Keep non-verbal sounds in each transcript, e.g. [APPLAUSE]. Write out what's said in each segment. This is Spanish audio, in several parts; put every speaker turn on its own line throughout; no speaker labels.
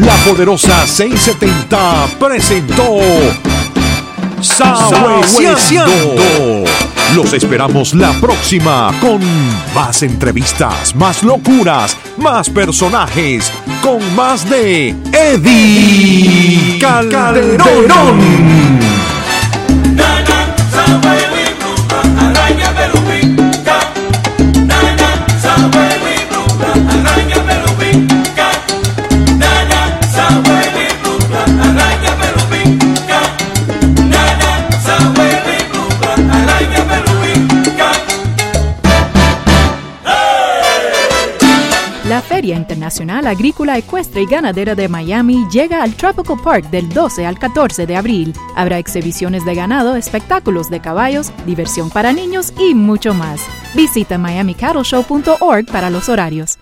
La poderosa 670 presentó Sahueciando. Los esperamos la próxima con más entrevistas, más locuras, más personajes, con más de Eddie Calderón.
Internacional Agrícola Ecuestre y Ganadera de Miami llega al Tropical Park del 12 al 14 de abril. Habrá exhibiciones de ganado, espectáculos de caballos, diversión para niños y mucho más. Visita miamicattleshow.org para los horarios.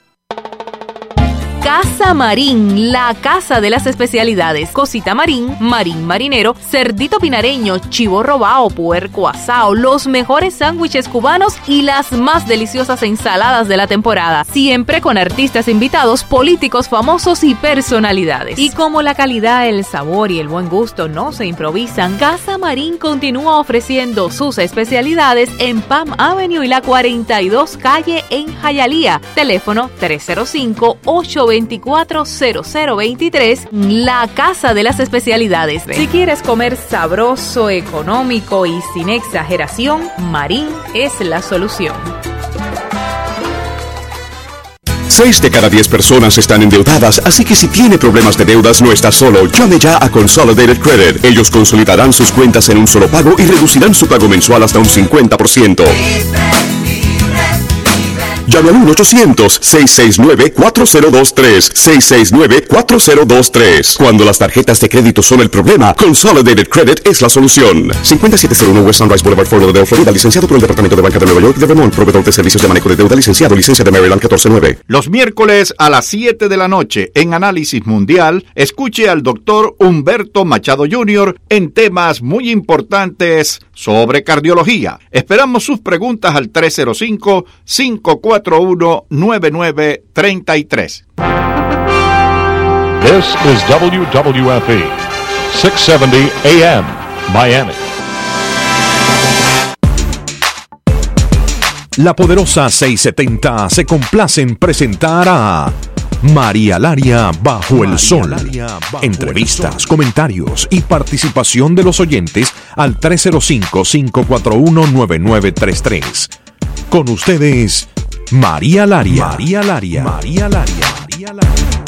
Casa Marín, la casa de las especialidades. Cosita marín, marín marinero, cerdito pinareño, chivo robao, puerco asao, los mejores sándwiches cubanos y las más deliciosas ensaladas de la temporada. Siempre con artistas invitados, políticos famosos y personalidades. Y como la calidad, el sabor y el buen gusto no se improvisan, Casa Marín continúa ofreciendo sus especialidades en Pam Avenue y la 42 calle en Hialeah. Teléfono 305 820 240023, la Casa de las Especialidades. Si quieres comer sabroso, económico y sin exageración, Marín es la solución.
Seis de cada diez personas están endeudadas, así que si tiene problemas de deudas no está solo. Llame ya a Consolidated Credit. Ellos consolidarán sus cuentas en un solo pago y reducirán su pago mensual hasta un 50%. Llame al 1-800-669-4023. 669-4023. Cuando las tarjetas de crédito son el problema, Consolidated Credit es la solución. 5701 West Sunrise Boulevard, Fort Lauderdale, Florida. Licenciado por el Departamento de Banca de Nueva York de Vermont. Proveedor de servicios de manejo de deuda. Licenciado. Licencia de Maryland 149.
Los miércoles a las 7 de la noche en Análisis Mundial, escuche al doctor Humberto Machado Jr. en temas muy importantes sobre cardiología. Esperamos sus preguntas al 305 540 441-9933.
This is WWFE, 670 AM, Miami.
La poderosa 670 se complace en presentar a María Laria Bajo el Sol. Entrevistas, comentarios y participación de los oyentes al 305-541-9933. Con ustedes, María Laria. María Laria. María Laria. María Laria.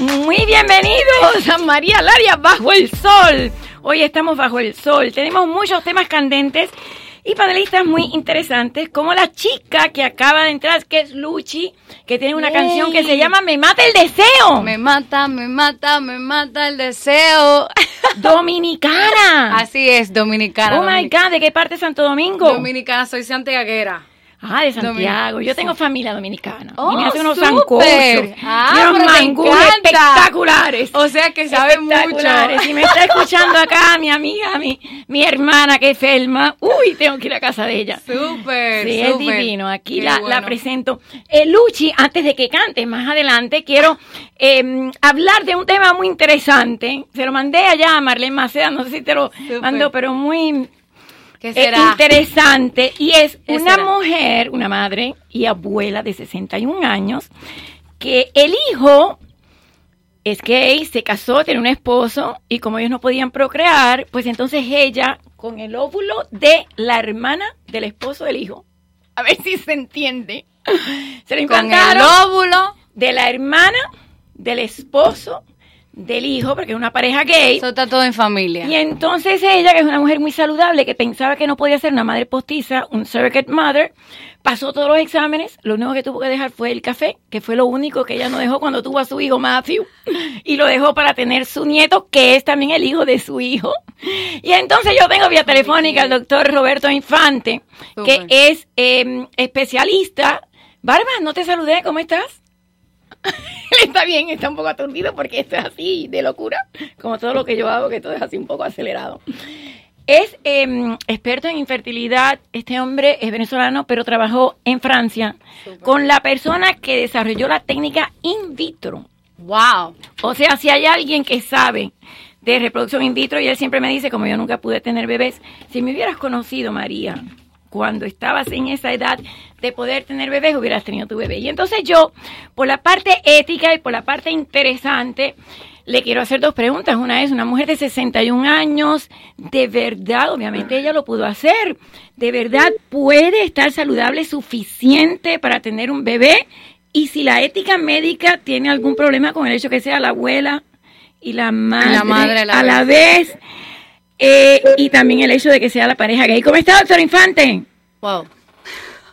Muy bienvenidos a María Laria Bajo el Sol. Hoy estamos bajo el sol. Tenemos muchos temas candentes y panelistas muy interesantes, como la chica que acaba de entrar, que es Luchi, que tiene una canción que se llama Me mata el deseo.
Me mata, me mata, me mata el deseo. [LAUGHS]
Dominicana.
Así es, dominicana.
Oh my God, ¿de qué parte de Santo Domingo?
Dominicana, soy santiaguera.
Ah, de Santiago. Yo tengo familia dominicana.
Oh,
y me hace unos
súper.
sancochos.
Ah,
unos mangúes espectaculares.
O sea que sabe mucho.
Y me está escuchando acá mi amiga, mi, mi hermana que es Felma. Uy, tengo que ir a casa de ella.
Súper,
Sí, es divino. Aquí la,
bueno.
la presento. Eh, Luchi, antes de que cante más adelante, quiero eh, hablar de un tema muy interesante. Se lo mandé allá a Marlene Maceda, no sé si te lo
Súper.
mandó, pero muy
¿Qué
eh,
será?
interesante. Y es
¿Qué
una
será?
mujer, una madre y abuela de 61 años, que el hijo es gay, se casó, tiene un esposo, y como ellos no podían procrear, pues entonces ella, con el óvulo de la hermana del esposo del hijo, a ver si se entiende, se lo
Con el óvulo.
de la hermana del esposo del hijo, porque es una pareja gay.
Eso está todo en familia.
Y entonces ella, que es una mujer muy saludable, que pensaba que no podía ser una madre postiza, un surrogate mother, pasó todos los exámenes, lo único que tuvo que dejar fue el café, que fue lo único que ella no dejó cuando tuvo a su hijo Matthew, y lo dejó para tener su nieto, que es también el hijo de su hijo. Y entonces yo tengo vía telefónica al doctor Roberto Infante, que es eh, especialista. Barba, no te saludé, ¿cómo estás? Él [LAUGHS] está bien, está un poco aturdido porque esto es así de locura, como todo lo que yo hago, que todo es así un poco acelerado. Es em, experto en infertilidad. Este hombre es venezolano, pero trabajó en Francia con la persona que desarrolló la técnica in vitro.
Wow.
O sea, si hay alguien que sabe de reproducción in vitro, y él siempre me dice, como yo nunca pude tener bebés, si me hubieras conocido, María, cuando estabas en esa edad de poder tener bebés, hubieras tenido tu bebé. Y entonces yo, por la parte ética y por la parte interesante, le quiero hacer dos preguntas. Una es, una mujer de 61 años, ¿de verdad, obviamente ella lo pudo hacer, de verdad puede estar saludable suficiente para tener un bebé? Y si la ética médica tiene algún problema con el hecho que sea la abuela y la madre,
La madre a la
a la vez, eh, y también el hecho de que sea la pareja gay. ¿Cómo está, doctor Infante?
Wow.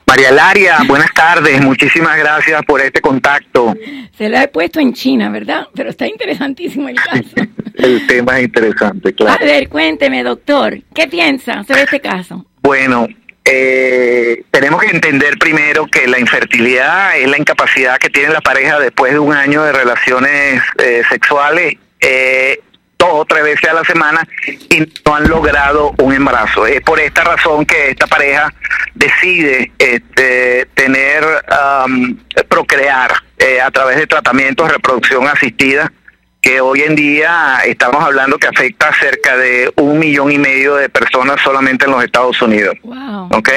María Laria, buenas tardes. Muchísimas gracias por este contacto.
Se lo he puesto en China, ¿verdad? Pero está interesantísimo el caso. [LAUGHS]
El tema es interesante,
A
claro.
ver, cuénteme, doctor, ¿qué piensa sobre este caso?
Bueno, eh, tenemos que entender primero que la infertilidad es la incapacidad que tiene la pareja después de un año de relaciones eh, sexuales. Eh, dos o tres veces a la semana y no han logrado un embarazo. Es por esta razón que esta pareja decide este, tener, procrear eh, a través de tratamientos de reproducción asistida que hoy en día estamos hablando que afecta a cerca de un millón y medio de personas solamente en los Estados Unidos.
Wow.
¿ok?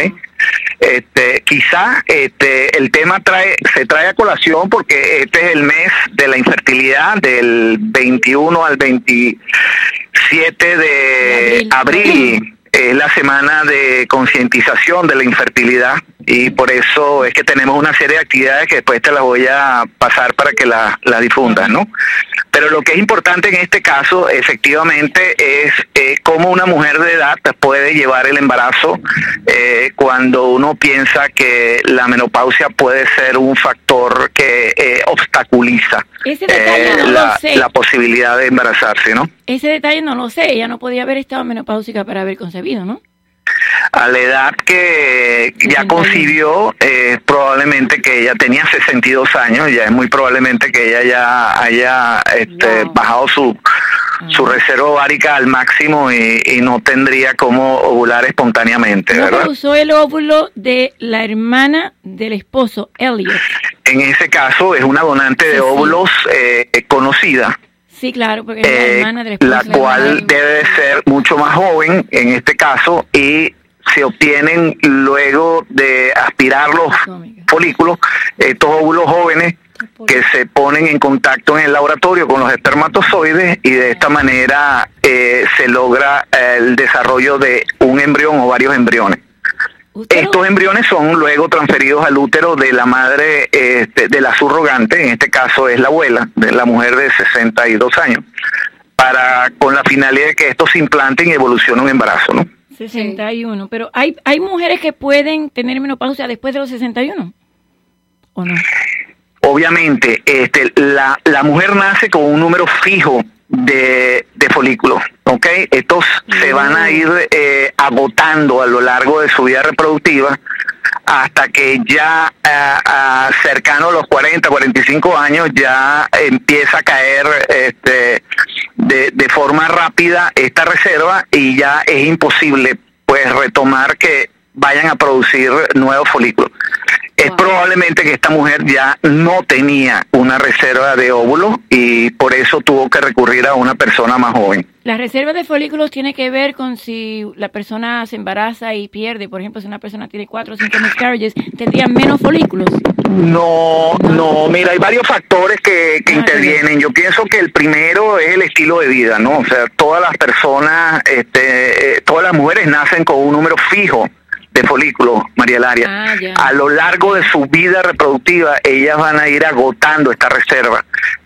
Este, quizá este, el tema trae, se trae a colación porque este es el mes de la infertilidad del 21 al 27 de
abril.
Es la semana de concientización de la infertilidad y por eso es que tenemos una serie de actividades que después te las voy a pasar para que las la difundas, ¿no? Pero lo que es importante en este caso, efectivamente, es eh, cómo una mujer de edad puede llevar el embarazo eh, cuando uno piensa que la menopausia puede ser un factor que eh, obstaculiza eh,
no
la, la posibilidad de embarazarse, ¿no?
Ese detalle no lo sé. Ella no podía haber estado menopáusica para haber concebido, ¿no?
A la edad que ya
61.
concibió, eh, probablemente que ella tenía 62 años, ya es muy probablemente que ella ya haya este, bajado su, su reserva ovárica al máximo y, y no tendría como ovular espontáneamente, ¿verdad?
usó el óvulo de la hermana del esposo, Elliot.
En ese caso es una donante de
Sí, sí.
óvulos eh, conocida.
Sí, claro, porque es la
eh, la cual debe de ser mucho más joven en este caso y se obtienen luego de aspirar los folículos, estos óvulos jóvenes que se ponen en contacto en el laboratorio con los espermatozoides y de esta manera eh, se logra eh, el desarrollo de un embrión o varios embriones. Estos embriones son luego transferidos al útero de la madre, este, de la subrogante, en este caso es la abuela, de la mujer de 62 años, para con la finalidad de que estos se implanten y evolucione un embarazo, ¿no?
61. Pero hay, hay mujeres que pueden tener menopausia después de los 61. ¿O no?
Obviamente, este, la, la mujer nace con un número fijo de, de folículos, ¿ok? Estos se van a ir eh, agotando a lo largo de su vida reproductiva hasta que ya ah, ah, cercano a los 40, 45 años ya empieza a caer este, de, de forma rápida esta reserva y ya es imposible pues retomar que vayan a producir nuevos folículos. Es probablemente que esta mujer ya no tenía una reserva de óvulos y por eso tuvo que recurrir a una persona más joven.
La reserva de folículos tiene que ver con si la persona se embaraza y pierde. Por ejemplo, si una persona tiene cuatro o cinco miscarriages, tendría menos folículos.
No, no, mira, hay varios factores que, que intervienen. Yo pienso que el primero es el estilo de vida, ¿no? O sea, todas las personas, este, eh, todas las mujeres nacen con un número fijo de folículos, María Laria.
Ah.
A lo largo de su vida reproductiva, ellas van a ir agotando esta reserva.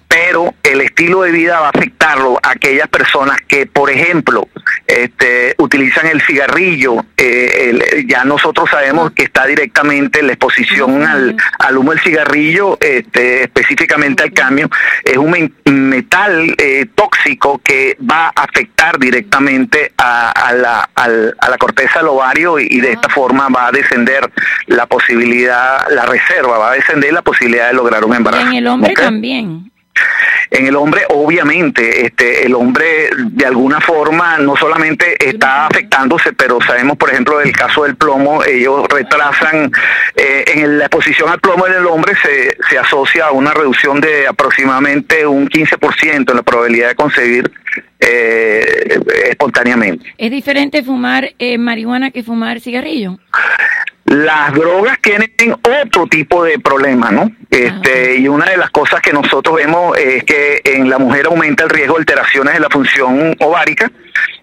Pero el estilo de vida va a afectarlo a aquellas personas que, por ejemplo, este, utilizan el cigarrillo. eh, el- ya nosotros sabemos que está directamente la exposición al, al humo del cigarrillo, este, específicamente al cambio, es un metal eh, tóxico que va a afectar directamente a, a la, a la corteza del ovario y, y de esta forma va a descender la posibilidad, la reserva, va a descender la posibilidad de lograr un
Y
embarazo.
en el hombre también.
En el hombre, obviamente, este, el hombre de alguna forma no solamente está afectándose, pero sabemos, por ejemplo, del caso del plomo, ellos retrasan, eh, en la exposición al plomo en el hombre se, se asocia a una reducción de aproximadamente un 15% en la probabilidad de concebir eh, espontáneamente.
¿Es diferente fumar eh, marihuana que fumar cigarrillo?
Las drogas tienen otro tipo de problema, ¿no? Este, y una de las cosas que nosotros vemos es que en la mujer aumenta el riesgo de alteraciones de la función ovárica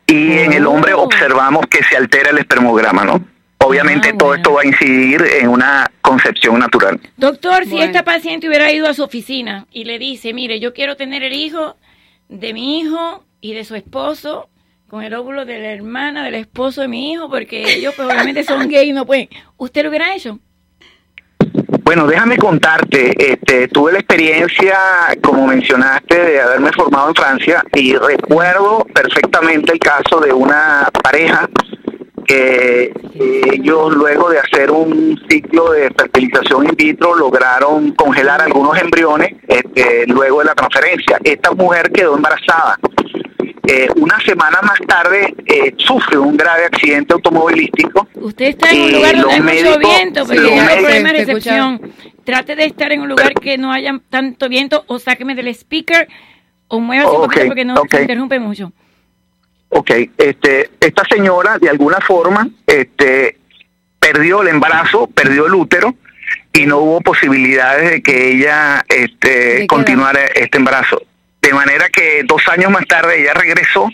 y en el hombre observamos que se altera el espermograma, ¿no? Obviamente todo esto va a incidir en una concepción natural.
Doctor, si esta paciente hubiera ido a su oficina y le dice, mire, yo quiero tener el hijo de mi hijo y de su esposo con el óvulo de la hermana del esposo de mi hijo, porque ellos pues, obviamente son gay y no pueden. ¿Usted lo hubiera hecho?
Bueno, déjame contarte, este, tuve la experiencia, como mencionaste, de haberme formado en Francia y recuerdo perfectamente el caso de una pareja que ellos luego de hacer un ciclo de fertilización in vitro lograron congelar algunos embriones este, luego de la transferencia. Esta mujer quedó embarazada. Eh, una semana más tarde eh, sufre un grave accidente automovilístico.
Usted está en un lugar donde hay mucho viento, porque hay problema de recepción. Trate de estar en un lugar que no haya tanto viento o sáqueme del speaker o muévase un poquito porque no se interrumpe mucho.
Ok, este, esta señora de alguna forma este, perdió el embarazo, perdió el útero y no hubo posibilidades de que ella este, continuara este embarazo. De manera que dos años más tarde ella regresó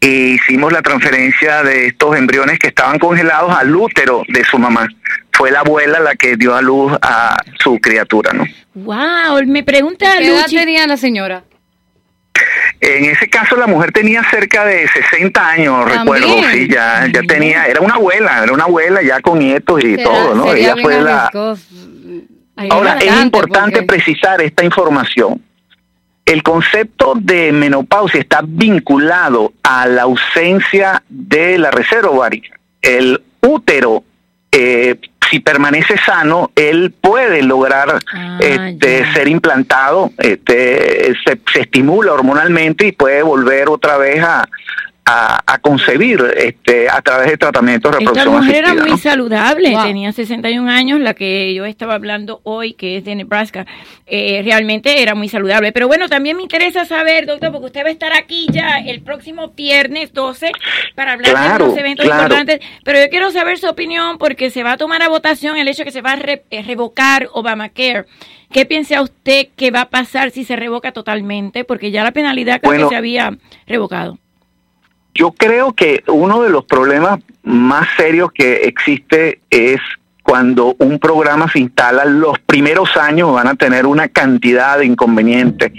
e hicimos la transferencia de estos embriones que estaban congelados al útero de su mamá. Fue la abuela la que dio a luz a su criatura, ¿no?
Wow, me pregunta
¿Qué edad tenía la señora?
En ese caso la mujer tenía cerca de 60 años, recuerdo, sí, ya, ya tenía, era una abuela, era una abuela ya con nietos y todo, ¿no? Ella fue la... Ahora, es importante precisar esta información. El concepto de menopausia está vinculado a la ausencia de la reserva ovárica. El útero eh, si permanece sano, él puede lograr ah, este, ser implantado, este, se, se, estimula hormonalmente y puede volver otra vez a, a, concebir este, a través de tratamientos de reproducción
Esta mujer era muy saludable, tenía 61 años, la que yo estaba hablando hoy, que es de Nebraska, eh, realmente era muy saludable. Pero bueno, también me interesa saber, doctor, porque usted va a estar aquí ya el próximo viernes 12 para hablar de los eventos importantes, pero yo quiero saber su opinión porque se va a tomar a votación el hecho de que se va a eh, revocar Obamacare. ¿Qué piensa usted que va a pasar si se revoca totalmente? Porque ya la penalidad casi se había revocado.
Yo creo que uno de los problemas más serios que existe es cuando un programa se instala, los primeros años van a tener una cantidad de inconvenientes.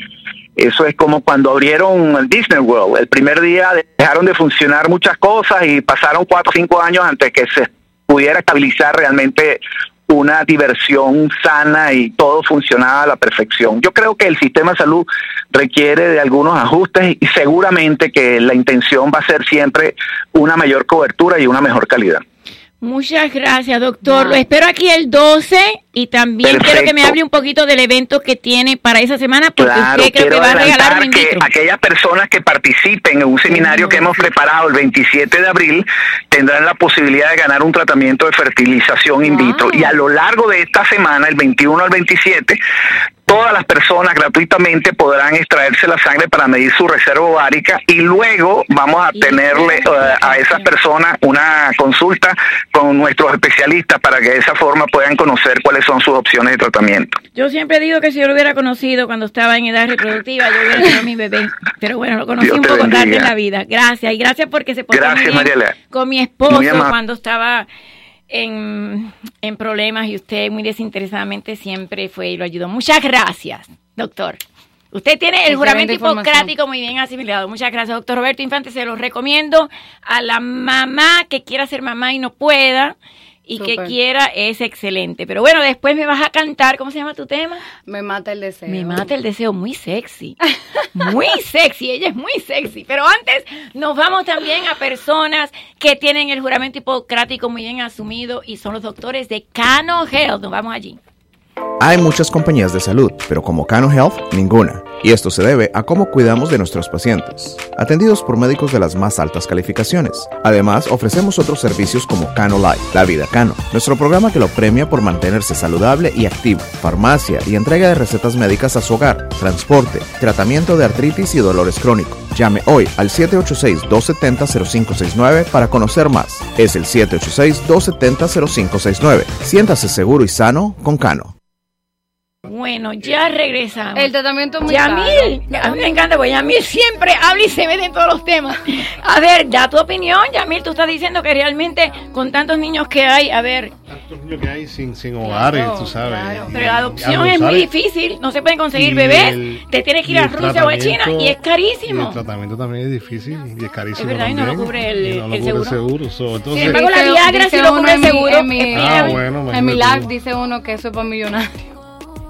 Eso es como cuando abrieron Disney World. El primer día dejaron de funcionar muchas cosas y pasaron cuatro o cinco años antes que se pudiera estabilizar realmente una diversión sana y todo funcionaba a la perfección. Yo creo que el sistema de salud requiere de algunos ajustes y seguramente que la intención va a ser siempre una mayor cobertura y una mejor calidad.
Muchas gracias, doctor. Lo espero aquí el 12 y también quiero que me hable un poquito del evento que tiene para esa semana, porque usted creo que va a regalar un
que aquellas personas que participen en un seminario que hemos preparado el 27 de abril tendrán la posibilidad de ganar un tratamiento de fertilización in vitro. Y a lo largo de esta semana, el 21 al 27, todas las personas gratuitamente podrán extraerse la sangre para medir su reserva ovárica y luego vamos a tenerle eh, a esas personas una consulta con nuestros especialistas para que de esa forma puedan conocer cuáles son sus opciones de tratamiento.
Yo siempre digo que si yo lo hubiera conocido cuando estaba en edad reproductiva, yo hubiera tenido mi bebé. Pero bueno, lo conocí un poco tarde en la vida. Gracias. Y gracias porque se puso con mi esposo cuando estaba en, en problemas y usted muy desinteresadamente siempre fue y lo ayudó. Muchas gracias, doctor. Usted tiene el juramento hipocrático muy bien asimilado. Muchas gracias, doctor Roberto Infante. Se lo recomiendo a la mamá que quiera ser mamá y no pueda y que quiera es excelente. Pero bueno, después me vas a cantar, ¿cómo se llama tu tema?
Me mata el deseo.
Me mata el deseo, muy sexy. Muy [LAUGHS] sexy, ella es muy sexy. Pero antes nos vamos también a personas que tienen el juramento hipocrático muy bien asumido y son los doctores de Cano Health. Nos vamos allí.
Hay muchas compañías de salud, pero como Cano Health, ninguna. Y esto se debe a cómo cuidamos de nuestros pacientes, atendidos por médicos de las más altas calificaciones. Además, ofrecemos otros servicios como Cano Life, La Vida Cano, nuestro programa que lo premia por mantenerse saludable y activo, farmacia y entrega de recetas médicas a su hogar, transporte, tratamiento de artritis y dolores crónicos. Llame hoy al 786-270-0569 para conocer más. Es el 786-270-0569. Siéntase seguro y sano con Cano.
Bueno, ya regresamos.
El tratamiento es muy
Yamil,
caro.
a mí me encanta, porque Yamil siempre habla y se mete en todos los temas. A ver, da tu opinión, Yamil. Tú estás diciendo que realmente con tantos niños que hay, a ver,
Tantos niños que hay sin, sin hogares, tú sabes.
pero la adopción es muy difícil, no se pueden conseguir
y
bebés,
el-
te tienes que ir a Rusia o a China y es
Y
carísimo.
el tratamiento también es difícil y es carísimo.
Es verdad, y no lo
también,
cubre el-
no lo
el
cubre
seguro.
So, entonces,
Sin embargo, la Viagra sí
dice
lo cubre el
en mi-
seguro.
En mi,
Ah, bueno,
en mi live dice uno que eso es para millonarios.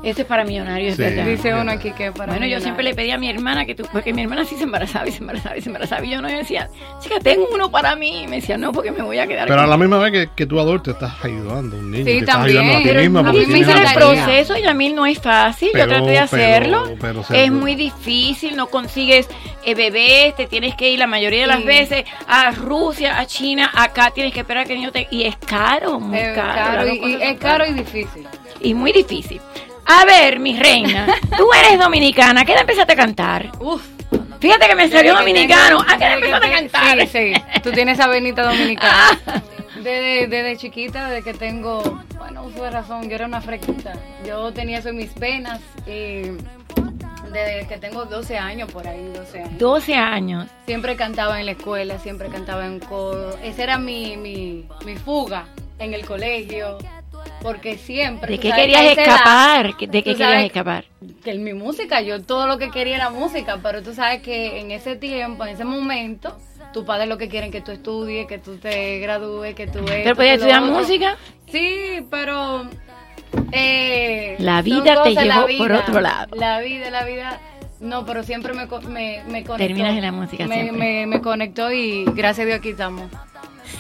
Eso es para millonarios,
Sí.
Dice uno aquí que para
Bueno, yo siempre le pedí a mi hermana que tú, porque mi hermana sí se embarazaba y se embarazaba y se embarazaba. Y yo no yo decía, chica, tengo uno para mí. Y me decía, no, porque me voy a quedar
pero a la misma vez que, que tú adulto estás ayudando a un niño.
Sí,
te estás
también,
ayudando a ti
pero
misma
a mí me
el proceso y a mí no es fácil.
Pero-
yo traté de
pero-
hacerlo.
pero se-
es muy difícil, no consigues eh, bebés, te tienes que ir la mayoría de las
Sí.
veces a Rusia, a China, acá tienes que esperar a que el niño te... Y es caro, muy
Es
caro.
caro y, es caro y difícil.
y muy difícil. A ver, mi reina, tú eres dominicana, ¿a qué edad empezaste a cantar?
Uf.
Fíjate que me salió dominicano, ¿a qué edad empezaste a cantar?
Sí, sí. Tú tienes esa venita dominicana. Desde, desde chiquita, desde que tengo, bueno, uso de razón, yo era una fresquita. Yo tenía eso en mis venas y desde que tengo 12 años, por ahí, 12 años.
12 años.
Siempre cantaba en la escuela, siempre cantaba en coro. Esa era mi, mi, mi fuga en el colegio. Porque siempre.
¿De qué
que
querías
edad,
escapar? ¿De qué querías escapar?
Que en mi música, yo todo lo que quería era música, pero tú sabes que en ese tiempo, en ese momento, tus padres lo que quieren que tú estudies, que tú te gradúes, que tú esto,
¿Pero podías estudiar
otro.
música?
Sí, pero... eh,
La vida te llevó por otro lado.
La vida, la vida... No, pero siempre me, me, me conectó.
Terminas en la música
me,
siempre.
Me, me conectó y gracias a Dios aquí estamos.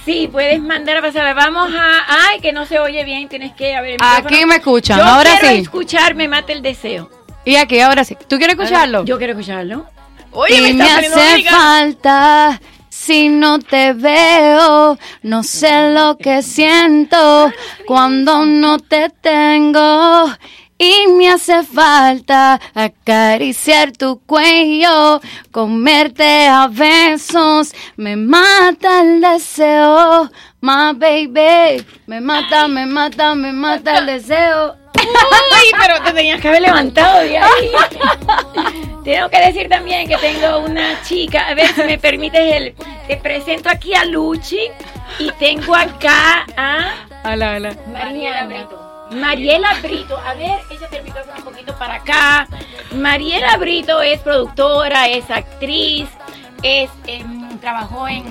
Sí, puedes mandar a pasar. Vamos a. Ay, que no se oye bien, tienes que. A ver,
Aquí me escuchan,
Yo
ahora
quiero
sí.
escuchar, me mata el deseo.
Y aquí, ahora sí. ¿Tú quieres escucharlo?
Yo quiero escucharlo. Oye,
y
me,
hace falta si no te veo, no sé lo que siento cuando no te tengo. Y me hace falta acariciar tu cuello, comerte a besos, me mata el deseo, my baby, me mata, me mata, me mata el deseo.
Uy, pero te tenías que haber levantado de ahí. [LAUGHS] Tengo que decir también que tengo una chica. A ver si me permites el. Te presento aquí a Luchi y tengo acá a
Ala, ala.
Mariela Brito. Mariela Brito, a ver, échate el micrófono un poquito para acá. Mariela Brito es productora, es actriz, es em, trabajó en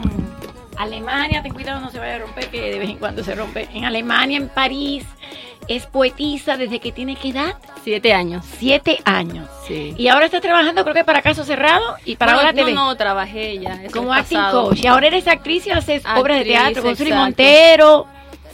Alemania, ten cuidado no se vaya a romper, que de vez en cuando se rompe. En Alemania, en París, es poetisa desde que tiene qué edad?
Siete años.
Siete años.
Sí.
Y ahora está trabajando creo que para Caso Cerrado y para
Bueno,
Ahora TV.
No, no, trabajé ya.
como acting
pasado.
coach. Y ahora eres actriz y haces obras de teatro con Suri. Montero.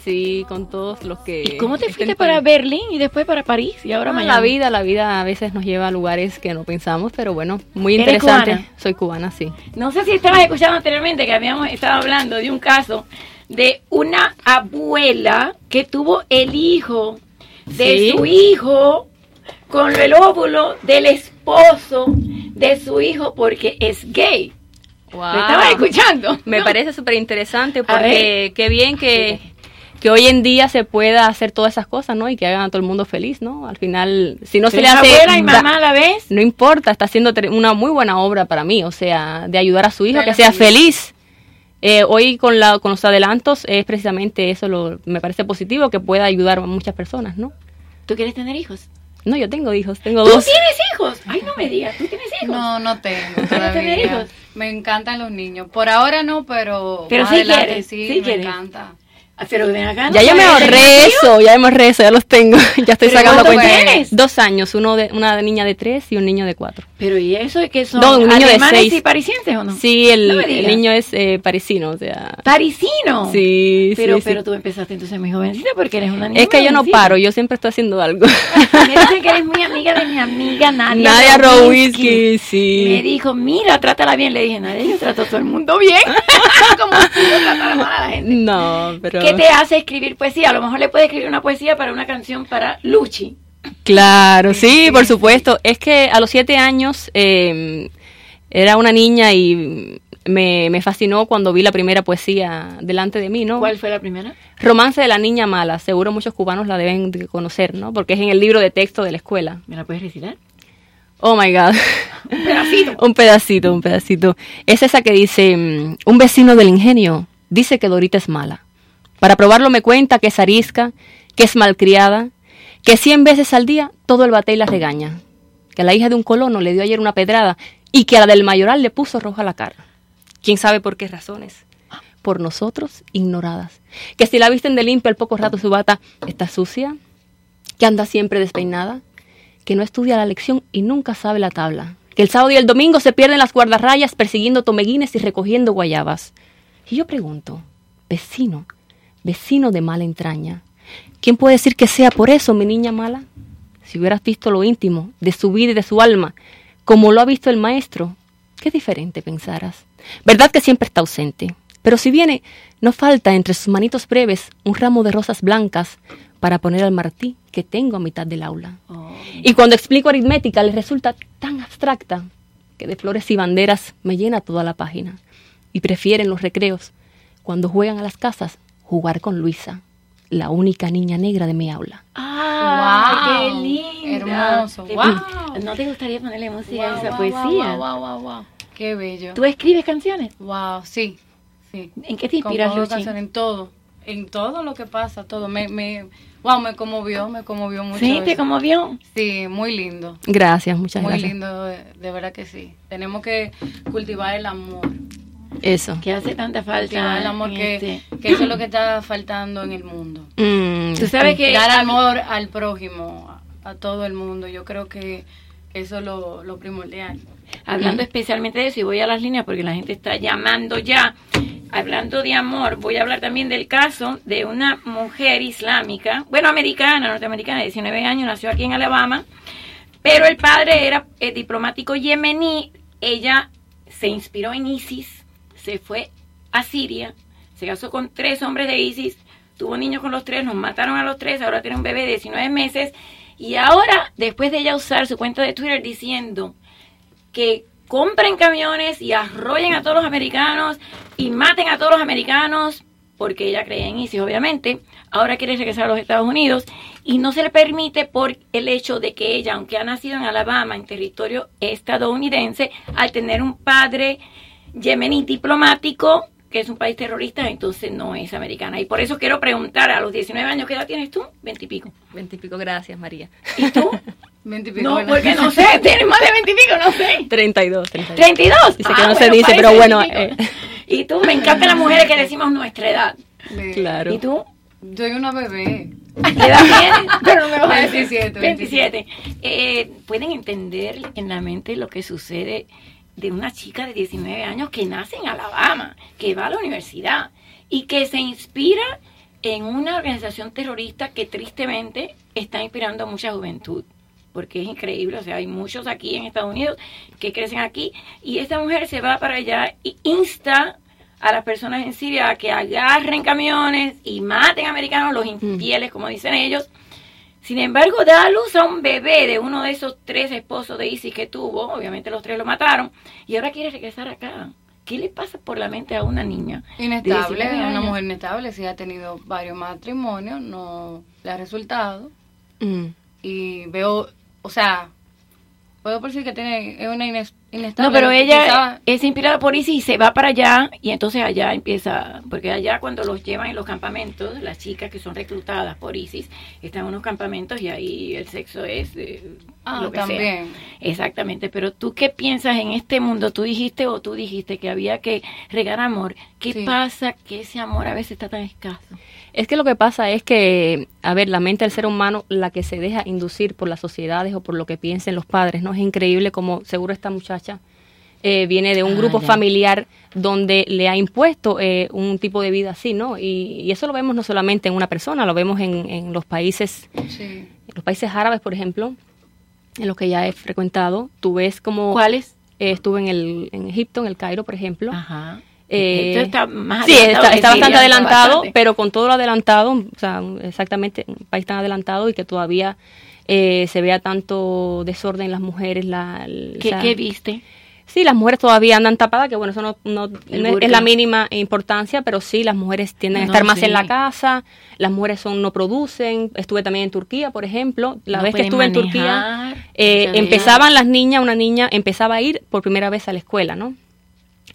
Sí, con todos los que...
¿Y cómo te fuiste para. Berlín y después para París y ahora
Ah,
Miami?
la vida, la vida a veces nos lleva a lugares que no pensamos, pero bueno, muy
¿Eres
interesante.
cubana?
Soy cubana, sí.
No sé si estabas escuchando anteriormente que habíamos estado hablando de un caso de una abuela que tuvo el hijo de
Sí.
su hijo con el óvulo del esposo de su hijo porque es gay. ¿Lo estabas escuchando?
Me parece súper interesante porque qué bien que, que hoy en día se pueda hacer todas esas cosas, ¿no? Y que hagan a todo el mundo feliz, ¿no? Al final, si no se le
¿Eres
hace...
abuela y mamá a la vez?
No importa, está haciendo una muy buena obra para mí, o sea, de ayudar a su hijo a que sea
feliz.
feliz. Eh, hoy con, la, con los adelantos es precisamente eso, lo, me parece positivo, que pueda ayudar a muchas personas, ¿no?
¿Tú quieres tener hijos?
No, yo tengo hijos, tengo
¿Tú
dos.
tienes hijos? Ay, no me digas, ¿tú tienes hijos?
No, no tengo
¿Quieres tener
todavía.
hijos?
Me encantan los niños. Por ahora no, pero,
Pero
más
sí
adelante
quieres,
sí,
sí
me
quieres.
encanta.
Ah, Pero ven acá. ¿no
Ya yo me ahorré eso, ya me ahorré eso, ya los tengo. [LAUGHS] ya estoy
¿Pero
sacando cuenta.
tienes?
Dos años, uno de, una niña de tres y un niño de cuatro.
Pero ¿y eso es que son
No, un niño de
alemanes
seis.
y parisienses o no?
Sí, el,
No
niño es eh, parisino, o sea.
¿Parisino?
Sí,
Pero,
sí, sí.
pero tú empezaste entonces muy jovencita porque eres una niña
Es que yo no
jovencita.
paro, yo siempre estoy haciendo algo.
Me [LAUGHS] dicen que eres muy amiga de mi amiga Nadia,
Nadia.
Rowinsky,
sí.
Me dijo, mira, trátala bien. Le dije, Nadia, yo trato a todo el mundo bien. [LAUGHS] Como si yo tratara mal a la gente.
No, pero.
¿Qué te hace escribir poesía? A lo mejor le puedes escribir una poesía para una canción para Luchi.
Claro, sí, por supuesto. Es que a los siete años eh, era una niña y me, me fascinó cuando vi la primera poesía delante de mí, ¿no?
¿Cuál fue la primera?
Romance de la niña mala. Seguro muchos cubanos la deben de conocer, ¿no? Porque es en el libro de texto de la escuela.
¿Me la puedes recitar?
Oh my God. [LAUGHS]
Un pedacito.
un pedacito, un pedacito. Es esa que dice, mm, un vecino del ingenio dice que Dorita es mala. Para probarlo me cuenta que es arisca, que es malcriada, que cien veces al día todo el batey la regaña, que a la hija de un colono le dio ayer una pedrada y que a la del mayoral le puso roja la cara. ¿Quién sabe por qué razones? Por nosotros ignoradas. Que si la visten de limpio al poco rato su bata está sucia, que anda siempre despeinada, que no estudia la lección y nunca sabe la tabla, que el sábado y el domingo se pierden las guardarrayas persiguiendo tomeguines y recogiendo guayabas. Y yo pregunto, vecino, vecino de mala entraña, ¿quién puede decir que sea por eso mi niña mala? Si hubieras visto lo íntimo de su vida y de su alma, como lo ha visto el maestro, qué diferente pensarás. Verdad que siempre está ausente, pero si viene, no falta entre sus manitos breves un ramo de rosas blancas para poner al martí que tengo a mitad del aula. Y cuando explico aritmética le resulta tan abstracta que de flores y banderas me llena toda la página. Y prefieren los recreos, cuando juegan a las casas, jugar con Luisa, la única niña negra de mi aula.
¡Ah!
Wow.
¡Qué linda!
Hermoso.
¿Te-
Wow.
¿No te gustaría ponerle música a
Wow,
esa
wow,
poesía?
wow, wow, wow, wow. Qué bello.
¿Tú escribes canciones?
Wow, sí, sí.
¿En qué te inspiras,
canciones, En todo, en todo lo que pasa, todo. Me, me, wow, me conmovió, me conmovió mucho.
¿Sí? ¿Te conmovió?
Sí, muy lindo.
Gracias, muchas
muy
gracias.
lindo, de, de verdad que sí. Tenemos que cultivar el amor.
Eso.
Que hace tanta falta.
El amor que,
este-
que eso es lo que está faltando en el mundo.
Mm,
Tú sabes que
Dar amor al prójimo, a, a todo el mundo. Yo creo que eso es lo, lo primordial.
Hablando
Mm.
especialmente de eso, y voy a las líneas porque la gente está llamando ya. Hablando de amor, voy a hablar también del caso de una mujer islámica, bueno, americana, norteamericana, de 19 años, nació aquí en Alabama, pero el padre era eh, diplomático yemení. Ella se inspiró en ISIS, se fue a Siria, se casó con tres hombres de ISIS, tuvo niños con los tres, nos mataron a los tres, ahora tiene un bebé de 19 meses. Y ahora, después de ella usar su cuenta de Twitter diciendo que compren camiones y arrollen a todos los americanos y maten a todos los americanos, porque ella cree en ISIS, obviamente, ahora quiere regresar a los Estados Unidos y no se le permite por el hecho de que ella, aunque ha nacido en Alabama, en territorio estadounidense, al tener un padre yemení diplomático, que es un país terrorista, entonces no es americana. Y por eso quiero preguntar, a los 19 años, ¿qué edad tienes tú? Veintipico.
Veintipico, gracias, María.
¿Y tú? [LAUGHS]
Veintipico,
No, porque no sé, [LAUGHS] tienes más de veintipico, no sé.
32, 32.
32.
Dice que
Ah,
no se
bueno,
dice,
parece
pero bueno.
25.
eh,
Y tú, me encantan las mujeres que decimos nuestra edad.
Sí.
claro.
¿Y tú?
Soy una bebé.
¿Qué edad tienes? [LAUGHS] Pero no me vas a decir.
27,
27. Eh, ¿Pueden entender en la mente lo que sucede de una chica de 19 años que nace en Alabama, que va a la universidad y que se inspira en una organización terrorista que tristemente está inspirando a mucha juventud? Porque es increíble, o sea, hay muchos aquí en Estados Unidos que crecen aquí y esta mujer se va para allá y insta a las personas en Siria a que agarren camiones y maten americanos, los infieles, como dicen ellos. Sin embargo, da a luz a un bebé de uno de esos tres esposos de Isis que tuvo, obviamente los tres lo mataron, y ahora quiere regresar acá. ¿Qué le pasa por la mente a una niña? de
Inestable,
19
una mujer inestable, sí ha tenido varios matrimonios, no le ha resultado.
mm,
Y veo, o sea, puedo decir que tiene es una ines-
No, pero ella es inspirada por Isis y se va para allá y entonces allá empieza, porque allá cuando los llevan en los campamentos, las chicas que son reclutadas por Isis están en unos campamentos y ahí el sexo es eh,
Ah,
lo que
también.
sea. Exactamente, pero tú qué piensas en este mundo? Tú dijiste o tú dijiste que había que regar amor. ¿Qué
Sí.
pasa que ese amor a veces está tan escaso?
Es que lo que pasa es que, a ver, la mente del ser humano, la que se deja inducir por las sociedades o por lo que piensen los padres, ¿no? Es increíble como seguro esta muchacha eh, viene de un
Ah,
grupo
ya.
familiar donde le ha impuesto eh, un tipo de vida así, ¿no? Y, y eso lo vemos no solamente en una persona, lo vemos en, en los países,
Sí.
en los países árabes, por ejemplo, en los que ya he frecuentado. Tú ves como...
¿Cuáles?
Eh, estuve en, el, en Egipto, en el Cairo, por ejemplo.
Ajá.
Eh,
está más
sí, está, bastante
Siria,
adelantado,
bastante.
pero con todo lo adelantado, o sea, exactamente, un país tan adelantado y que todavía eh, se vea tanto desorden en las mujeres. La, el-
¿Qué,
o sea,
qué viste?
Sí, las mujeres todavía andan tapadas, que bueno, eso no, no- es- la mínima importancia, pero sí, las mujeres tienden a estar más
sí.
en la casa, las mujeres son no producen. Estuve también en Turquía, por ejemplo. La vez que estuve en Turquía, eh, empezaban las niñas, una niña empezaba a ir por primera vez a la escuela, ¿no?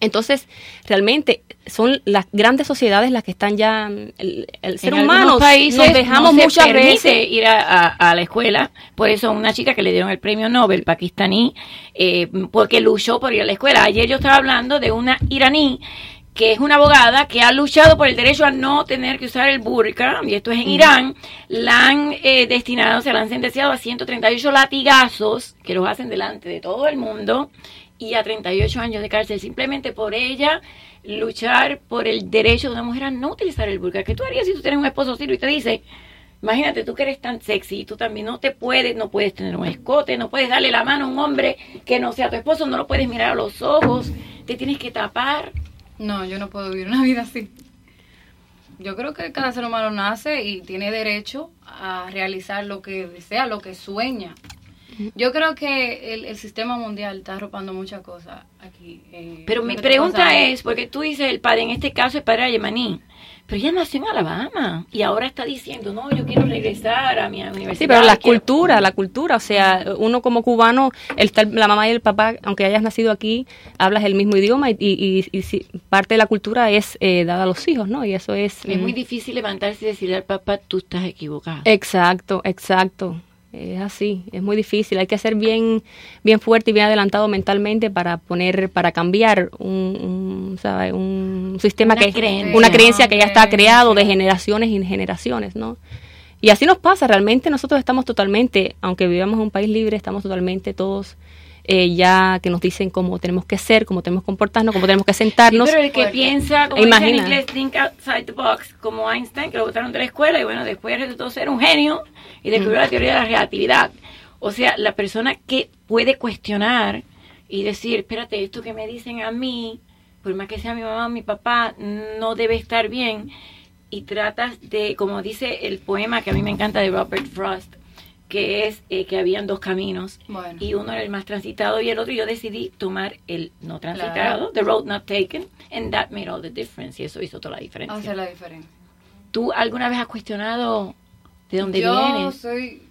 Entonces, realmente son las grandes sociedades las que están ya, mm, el, el ser
en
humano,
países
nos dejamos
no
muchas
permite
veces
ir a, a- a la escuela. Por eso una chica que le dieron el premio Nobel pakistaní, eh, porque luchó por ir a la escuela. Ayer yo estaba hablando de una iraní que es una abogada que ha luchado por el derecho a no tener que usar el burka, y esto es en Irán, la han eh, destinado, se la han sentenciado a 138 latigazos que los hacen delante de todo el mundo y a 38 años de cárcel simplemente por ella luchar por el derecho de una mujer a no utilizar el burka. ¿Qué tú harías si tú tienes un esposo sirio y te dice, imagínate tú que eres tan sexy y tú también no te puedes, no puedes tener un escote, no puedes darle la mano a un hombre que no sea tu esposo, no lo puedes mirar a los ojos, te tienes que tapar?
No, yo no puedo vivir una [LAUGHS] vida así. Yo creo que cada ser humano nace y tiene derecho a realizar lo que desea, lo que sueña. Yo creo que el, el sistema mundial está arropando muchas cosas aquí. eh,
Pero mi pregunta es, porque tú dices el padre, en este caso el padre era yemaní, pero ella nació en Alabama y ahora está diciendo, no, yo quiero regresar a mi universidad.
Sí, pero la
quiero-
cultura, la cultura, o sea, uno como cubano, el la mamá y el papá, aunque hayas nacido aquí, hablas el mismo idioma y, y- y- y si- parte de la cultura es eh, dada a los hijos, ¿no? Y eso es...
Es muy
mm,
difícil levantarse y decirle al papá, tú estás equivocado.
Exacto, exacto. Es así, es muy difícil. Hay que ser bien, bien fuerte y bien adelantado mentalmente para poner, para cambiar un, un, ¿sabe? un sistema
Una
que
creencia.
una creencia que ya está creado de generaciones y generaciones, ¿no? Y así nos pasa. Realmente nosotros estamos totalmente, aunque vivamos en un país libre, estamos totalmente todos eh, ya que nos dicen cómo tenemos que ser, cómo tenemos que comportarnos, cómo tenemos que
Sí,
sentarnos.
pero el que
Fuerte.
piensa, como en inglés, think outside the box, como Einstein, que lo botaron de la escuela y bueno, después resultó ser un genio y descubrió la teoría de la relatividad. O sea, la persona que puede cuestionar y decir, espérate, esto que me dicen a mí, por más que sea mi mamá o mi papá, no debe estar bien. Y tratas de, como dice el poema que a mí me encanta de Robert Frost, que es eh, que habían dos caminos
Bueno.
y uno era el más transitado y el otro yo decidí tomar el no transitado,
Claro.
the road not taken, and that made all the difference y eso hizo toda la diferencia.
Hace la diferencia.
¿Tú alguna vez has cuestionado de dónde
yo
vienes?
soy,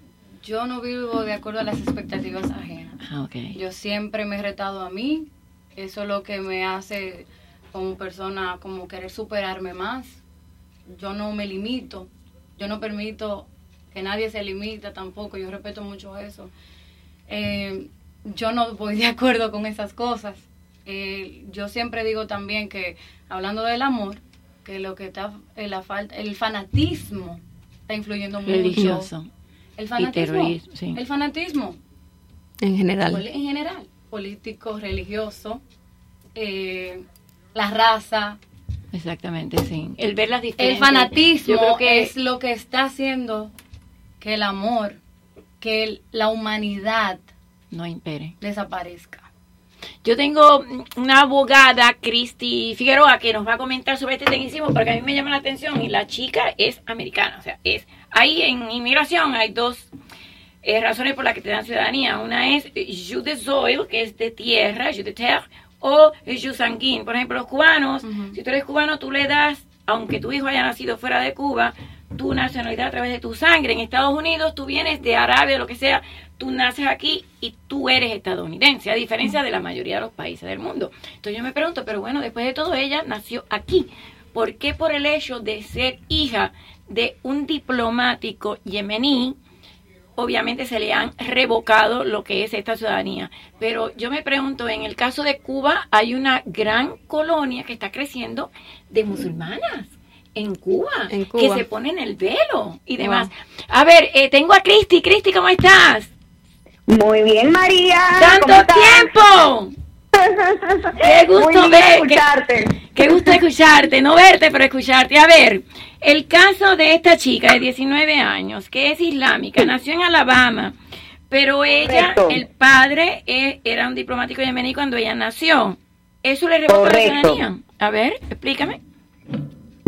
yo no vivo de acuerdo a las expectativas ajenas.
Ah, ok.
Yo siempre me he retado a mí. Eso es lo que me hace como persona, como querer superarme más. Yo no me limito. Yo no permito que nadie se limita tampoco. Yo respeto mucho eso. Eh, yo no voy de acuerdo con esas cosas. Eh, yo siempre digo también que, hablando del amor, que lo que está, eh, la falta, el fanatismo está influyendo mucho.
Religioso.
El fanatismo.
terrorismo, sí.
El fanatismo
en general.
en general, político, religioso, eh, la raza,
Exactamente, sí. El ver las
el
diferencias.
fanatismo
Yo creo que
es lo que está haciendo que el amor, que el- la humanidad
no impere.
desaparezca.
Yo tengo una abogada, Cristi Figueroa, que nos va a comentar sobre este tecnicismo porque a mí me llama la atención y la chica es americana. O sea, es ahí en inmigración hay dos eh, razones por las que te dan ciudadanía. Una es jus de soil, que es de tierra, jus de terre, o jus sanguine. Por ejemplo, los cubanos, si tú eres cubano, tú le das, aunque tu hijo haya nacido fuera de Cuba, tu nacionalidad a través de tu sangre. En Estados Unidos tú vienes de Arabia, lo que sea, tú naces aquí y tú eres estadounidense, a diferencia de la mayoría de los países del mundo. Entonces yo me pregunto, pero bueno, después de todo ella nació aquí. ¿Por qué por el hecho de ser hija de un diplomático yemení, obviamente se le han revocado lo que es esta ciudadanía. Pero yo me pregunto, en el caso de Cuba hay una gran colonia que está creciendo de musulmanas. En Cuba,
En Cuba.
que se ponen el velo y demás. A ver, eh, tengo a Cristi. Cristi, ¿cómo estás?
Muy bien, María.
¡Tanto tiempo! [LAUGHS] ¡Qué gusto
Muy lindo
ver!
escucharte.
Qué, qué gusto escucharte, no verte, pero escucharte. A ver, el caso de esta chica de 19 años, que es islámica, nació en Alabama, pero ella,
Correcto.
el padre eh, era un diplomático yemení cuando ella nació. ¿Eso le revocó la ciudadanía? A ver, explícame.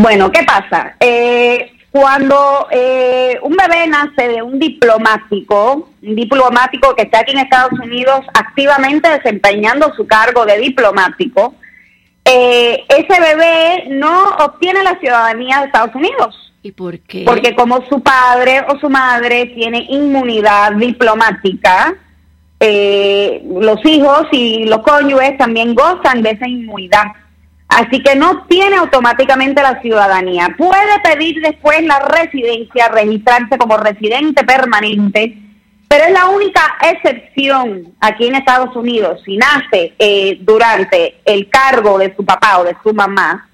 Bueno, ¿qué pasa? Eh, cuando eh, un bebé nace de un diplomático, un diplomático que está aquí en Estados Unidos activamente desempeñando su cargo de diplomático, eh, ese bebé no obtiene la ciudadanía de Estados Unidos.
¿Y por qué?
Porque como su padre o su madre tiene inmunidad diplomática, eh, los hijos y los cónyuges también gozan de esa inmunidad. Así que no tiene automáticamente la ciudadanía. Puede pedir después la residencia, registrarse como residente permanente, pero es la única excepción aquí en Estados Unidos. Si nace eh, durante el cargo de su papá o de su mamá,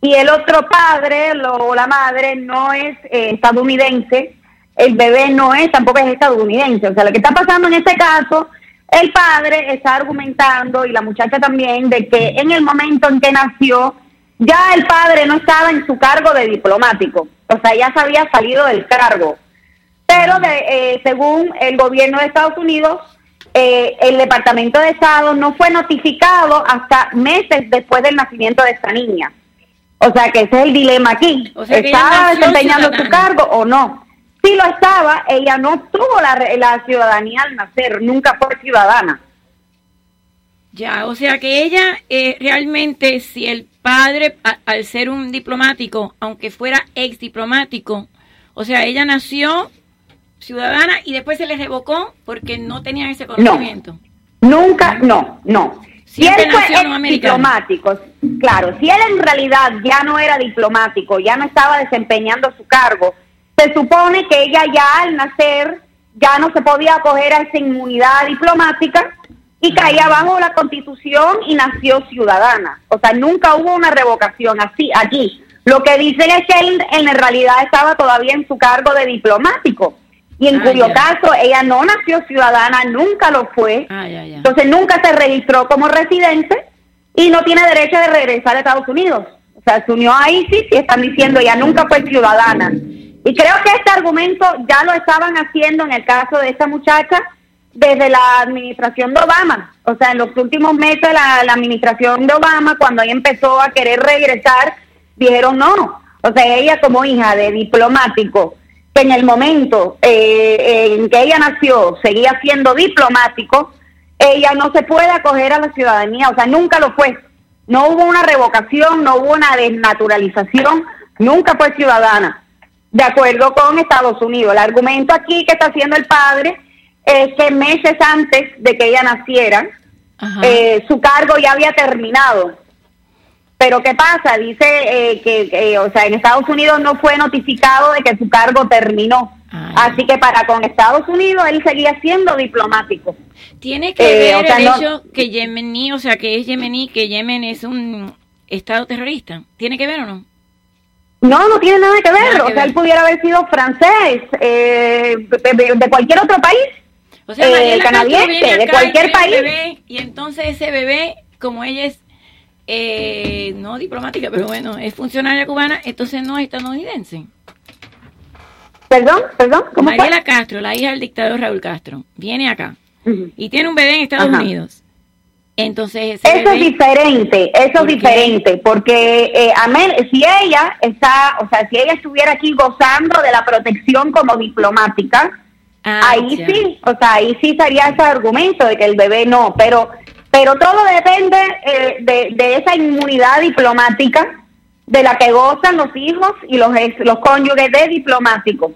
y el otro padre o la madre no es eh, estadounidense, el bebé no es, tampoco es estadounidense. O sea, lo que está pasando en este caso, el padre está argumentando y la muchacha también de que en el momento en que nació, ya el padre no estaba en su cargo de diplomático, o sea, ya se había salido del cargo. Pero de, eh, según el gobierno de Estados Unidos, eh, el Departamento de Estado no fue notificado hasta meses después del nacimiento de esta niña. O sea que ese es el dilema aquí.
O sea que ella
¿Estaba
nació
desempeñando su cargo o no? Si lo estaba, ella no obtuvo la, la ciudadanía al nacer, nunca fue ciudadana.
Ya, o sea que ella eh, realmente, si el padre, a- al ser un diplomático, aunque fuera ex diplomático, o sea, ella nació ciudadana y después se le revocó porque no tenía ese conocimiento.
Nunca, no, no. Si él fue
nació
ex diplomático, claro, si él en realidad ya no era diplomático, ya no estaba desempeñando su cargo, se supone que ella ya al nacer ya no se podía acoger a esa inmunidad diplomática y caía bajo la constitución y nació ciudadana. O sea, nunca hubo una revocación así aquí. Lo que dicen es que él en realidad estaba todavía en su cargo de diplomático y en
Ah,
cuyo caso ella no nació ciudadana, nunca lo fue.
Ah.
Entonces nunca se registró como residente y no tiene derecho de regresar a Estados Unidos. O sea, se unió a ISIS y están diciendo ella nunca fue ciudadana. Y creo que este argumento ya lo estaban haciendo en el caso de esta muchacha desde la administración de Obama. O sea, en los últimos meses la, la administración de Obama, cuando ella empezó a querer regresar, dijeron no. O sea, ella como hija de diplomático, que en el momento eh, en que ella nació seguía siendo diplomático, ella no se puede acoger a la ciudadanía, o sea, nunca lo fue. No hubo una revocación, no hubo una desnaturalización, nunca fue ciudadana, de acuerdo con Estados Unidos. El argumento aquí que está haciendo el padre es que meses antes de que ella naciera, eh, su cargo ya había terminado. Pero ¿qué pasa? Dice eh, que, que, o sea, en Estados Unidos no fue notificado de que su cargo terminó. Así que para con Estados Unidos él seguía siendo diplomático.
Tiene que
Eh,
ver
o sea,
el
no-
hecho que Yemení, o sea, que es Yemení, que Yemen es un estado terrorista. ¿Tiene que ver o no?
No, no tiene nada que ver.
Nada que
o sea,
ver.
él pudiera haber sido francés, eh, de, de- de cualquier otro país,
O sea,
eh, canadiense, de cualquier país.
bebé, y entonces ese bebé, como ella es eh, no diplomática, pero bueno, es funcionaria cubana, entonces no es estadounidense.
Perdón, perdón, ¿cómo fue?
Mariela Castro, la hija del dictador Raúl Castro, viene acá y tiene un bebé en Estados
Ajá.
Unidos. Entonces
Eso es diferente, eso
¿Por
es diferente, porque eh, amén, si ella está, o sea, si ella estuviera aquí gozando de la protección como diplomática, ahí
ya.
sí, o sea, ahí sí sería ese argumento de que el bebé no, pero, pero todo depende eh, de, de esa inmunidad diplomática de la que gozan los hijos y los ex- los cónyuges de diplomáticos.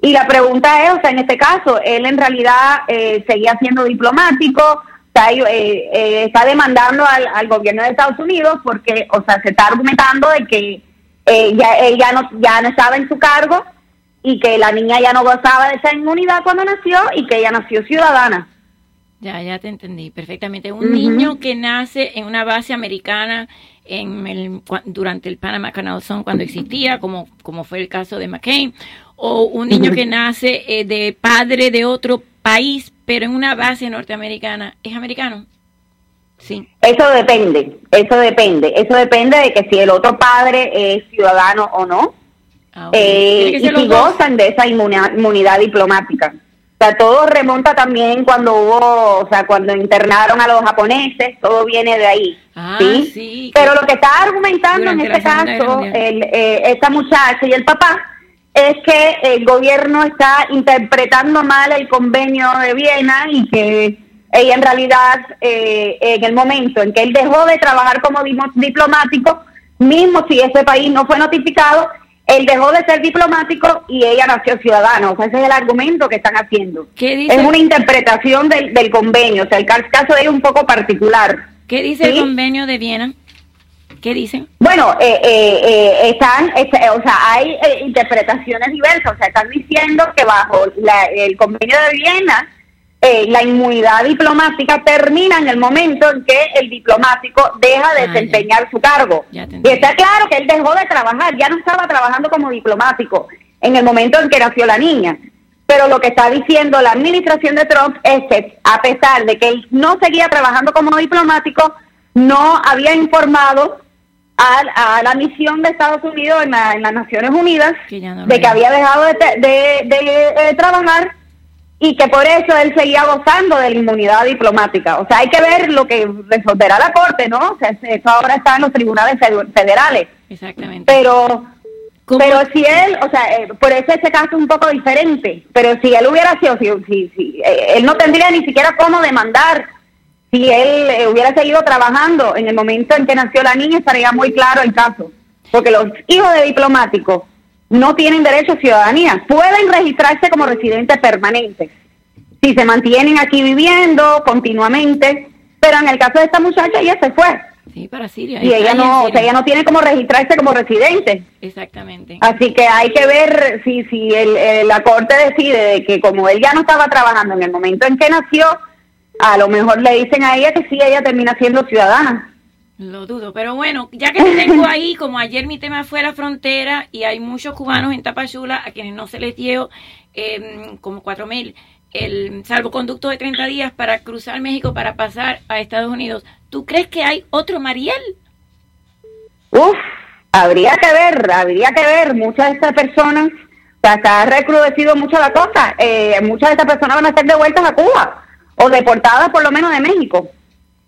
Y la pregunta es, o sea, en este caso, él en realidad eh, seguía siendo diplomático, está, eh, eh, está demandando al, al gobierno de Estados Unidos porque, o sea, se está argumentando de que eh, ya, él ya no, ya no estaba en su cargo y que la niña ya no gozaba de esa inmunidad cuando nació y que ella nació ciudadana.
Ya, ya te entendí perfectamente. Un niño que nace en una base americana en el, durante el Panama Canal Zone cuando existía, como, como fue el caso de McCain, o un niño que [LAUGHS] nace eh, de padre de otro país, pero en una base norteamericana, ¿es americano? Sí.
Eso depende, eso depende, eso depende de que si el otro padre es ciudadano o no, eh,
Tiene que
y si
dos.
gozan de esa inmunidad, inmunidad diplomática. O sea, todo remonta también cuando hubo, o sea, cuando internaron a los japoneses, todo viene de ahí.
Ah,
¿sí?
sí.
Pero lo que está argumentando en este caso el, eh, esta muchacha y el papá es que el gobierno está interpretando mal el convenio de Viena y que ella en realidad eh, en el momento en que él dejó de trabajar como diplomático, mismo si ese país no fue notificado, él dejó de ser diplomático y ella nació ciudadano. O sea, ese es el argumento que están haciendo.
¿Qué dice?
Es una interpretación del, del convenio. O sea, el ca- caso de ella es un poco particular.
¿Qué dice el convenio de Viena? ¿Qué dicen?
Bueno, eh, eh, eh, están, este, o sea, hay eh, interpretaciones diversas. O sea, están diciendo que bajo la- el convenio de Viena, eh, la inmunidad diplomática termina en el momento en que el diplomático deja de desempeñar su cargo. Y está claro que él dejó de trabajar, ya no estaba trabajando como diplomático en el momento en que nació la niña. Pero lo que está diciendo la administración de Trump es que a pesar de que él no seguía trabajando como diplomático, no había informado a, a la misión de Estados Unidos en, la- en las Naciones Unidas de que había dejado de, de- de, eh, trabajar y que por eso él seguía gozando de la inmunidad diplomática. O sea, hay que ver lo que resolverá la Corte, ¿no? O sea, eso ahora está en los tribunales fed- federales.
Exactamente.
Pero pero si él, o sea, eh, por eso este caso es un poco diferente, pero si él hubiera sido, si, si, si, eh, él no tendría ni siquiera cómo demandar. Si él eh, hubiera seguido trabajando en el momento en que nació la niña, estaría muy claro el caso. Porque los hijos de diplomáticos no tienen derecho a ciudadanía. Pueden registrarse como residentes permanentes si se mantienen aquí viviendo continuamente, pero en el caso de esta muchacha ella se fue.
Sí, para Siria.
Y ella no, o sea, ella no tiene como registrarse como residente.
Exactamente.
Así que hay que ver si, si el, eh, la corte decide de que como él ya no estaba trabajando en el momento en que nació, a lo mejor le dicen a ella que sí, ella termina siendo ciudadana.
Lo dudo, pero bueno, ya que te tengo ahí, [LAUGHS] como ayer mi tema fue la frontera y hay muchos cubanos en Tapachula a quienes no se les dio eh, como cuatro mil el salvoconducto de 30 días para cruzar México para pasar a Estados Unidos. ¿Tú crees que hay otro Mariel?
Uf, habría que ver, habría que ver. Muchas de estas personas, o sea, se ha recrudecido mucho la cosa. Eh, muchas de estas personas van a ser devueltas a Cuba o deportadas por lo menos de México.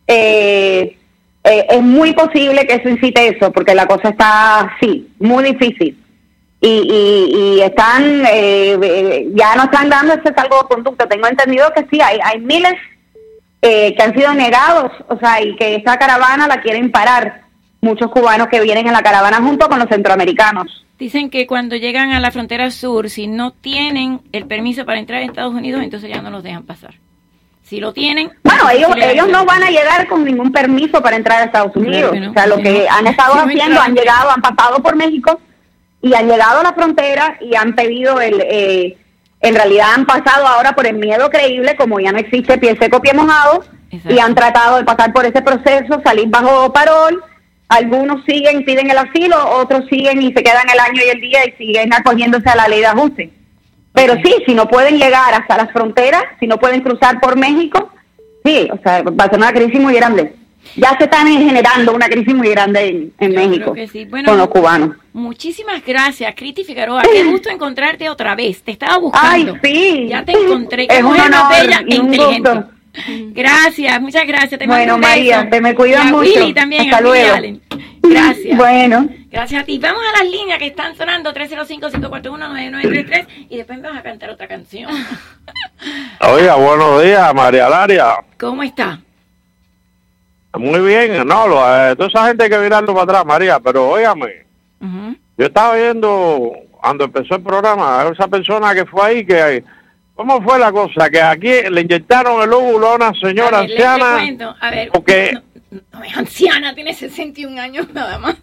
Eh, eh, es muy posible que eso incite eso, porque la cosa está, sí, muy difícil. Y, y, y están, eh, eh, ya no están dando ese salvoconducto. Tengo entendido que sí, hay, hay miles eh, que han sido negados, o sea, y que esta caravana la quieren parar. Muchos cubanos que vienen en la caravana junto con los centroamericanos.
Dicen que cuando llegan a la frontera sur, si no tienen el permiso para entrar a Estados Unidos, entonces ya no los dejan pasar. Si lo tienen...
Bueno, ellos, ellos no van a llegar con ningún permiso para entrar a Estados Unidos.
no,
o sea, lo
sí,
que
no.
han estado
Sí,
haciendo, han llegado, han pasado por México y han llegado a la frontera y han pedido el... eh, en realidad han pasado ahora por el miedo creíble, como ya no existe pie seco, pie mojado, y han tratado de pasar por ese proceso, salir bajo parol. Algunos siguen, piden el asilo, otros siguen y se quedan el año y el día y siguen acogiéndose a la ley de ajuste. Pero sí, si no pueden llegar hasta las fronteras, si no pueden cruzar por México, sí, o sea, va a ser una crisis muy grande. Ya se están generando una crisis muy grande en, en México
que sí. Bueno,
con los cubanos.
Muchísimas gracias, Criti Figueroa. Qué gusto encontrarte otra vez. Te estaba buscando.
Ay, sí.
Ya te encontré. Qué
Es un honor
bella e inteligente.
gusto. [LAUGHS]
Gracias, muchas gracias. Te
Bueno, María, te me cuidas mucho.
Willy también,
Hasta luego.
Allen. Gracias.
Bueno.
Gracias a ti. Vamos a las líneas que están sonando 305-541-9933 y después me vas a cantar otra canción. [LAUGHS]
Oiga, buenos días, María Laria.
¿Cómo está?
Muy bien, no, lo, eh, toda esa gente hay que mirarlo para atrás, María, pero óigame, yo estaba viendo cuando empezó el programa, esa persona que fue ahí, que ¿cómo fue la cosa? Que aquí le inyectaron el óvulo a una señora
A ver,
anciana.
le cuento. A ver,
porque,
no es anciana, tiene 61 años nada más.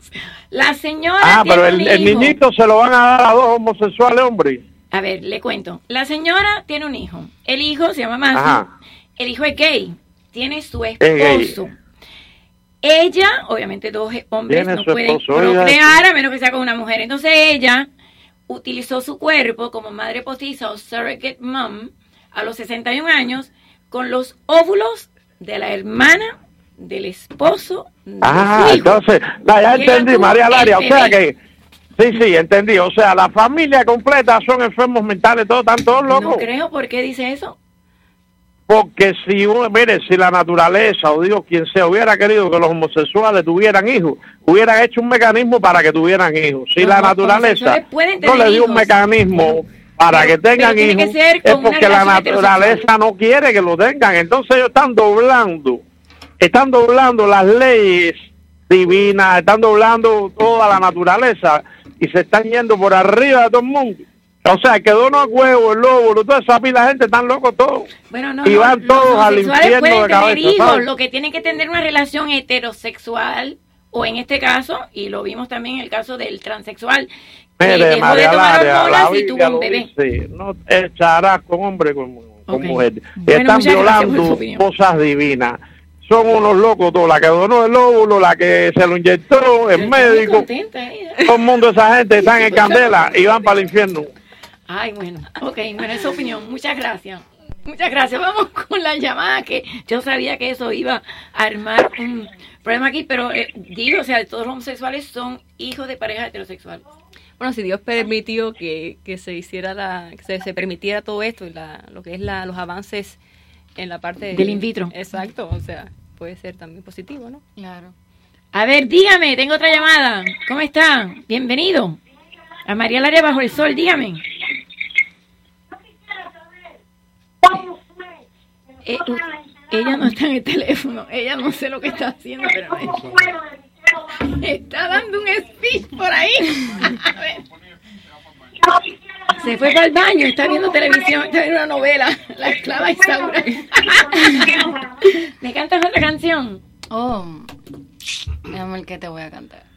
La señora
ah,
tiene
pero el, el niñito se lo van a dar a dos homosexuales, hombre.
A ver, le cuento. La señora tiene un hijo. El hijo se llama Matthew.
Ajá.
El hijo es gay. Tiene su
Es
esposo. Ella, obviamente dos hombres no pueden procrear a menos que sea con una mujer. Entonces ella utilizó su cuerpo como madre postiza o surrogate mom a los 61 años con los óvulos de la hermana del esposo de
Ah,
su hijo.
entonces, ya, ya entendí, María Laria. O sea que, sí, sí, entendí. O sea, la familia completa son enfermos mentales, todos están todos
No
locos.
creo, ¿por qué dice eso?
Porque si, uno- mire, si la naturaleza o Dios, quien sea, hubiera querido que los homosexuales tuvieran hijos, hubieran hecho un mecanismo para que tuvieran hijos. Si
Los
la naturaleza no le dio un mecanismo para
Pero-
que tengan hijos,
que
es porque la naturaleza no quiere que lo tengan. Entonces ellos están doblando, están doblando las leyes divinas, están doblando toda la naturaleza y se están yendo por arriba de todo el mundo. O sea, que dono a huevo, el lobo, toda esa pila de gente están locos todos.
Bueno, no,
y
no,
van
los
todos al infierno
pueden
de
tener
cabeza.
hijos,
¿sabes?
lo que tienen que tener una relación heterosexual, o en este caso, y lo vimos también en el caso del transexual, que
Mire,
dejó de
María
tomar
Laria,
hormonas
la
y tuvo un bebé.
dice, no echarás con hombre con, con mujer.
Bueno,
Están violando cosas divinas. Son unos locos todos, la que donó el óvulo, la que se lo inyectó, el médico,
contenta ella.
todo el mundo, esa gente están en [LAUGHS] candela y van para el infierno.
Ay, bueno, ok, bueno, esa opinión, muchas gracias. Muchas gracias. Vamos con la llamada que yo sabía que eso iba a armar un problema aquí, pero eh, digo, o sea, todos los homosexuales son hijos de parejas heterosexuales.
Bueno, si Dios permitió que, que se hiciera la, que se, se permitiera todo esto y la, lo que es la, los avances en la parte
Del in vitro.
Exacto, o sea, puede ser también positivo, ¿no?
Claro.
A ver, dígame, tengo otra llamada. ¿Cómo está? Bienvenido. A María Laria Bajo el Sol, dígame. Eh, ella no está en el teléfono, ella no sé lo que está haciendo, pero está dando un speech por ahí. [LAUGHS] Se fue para el baño, está viendo televisión, está viendo una novela, La esclava Isaura. [LAUGHS] ¿Me cantas otra canción?
Oh, mi amor, ¿qué te voy a cantar?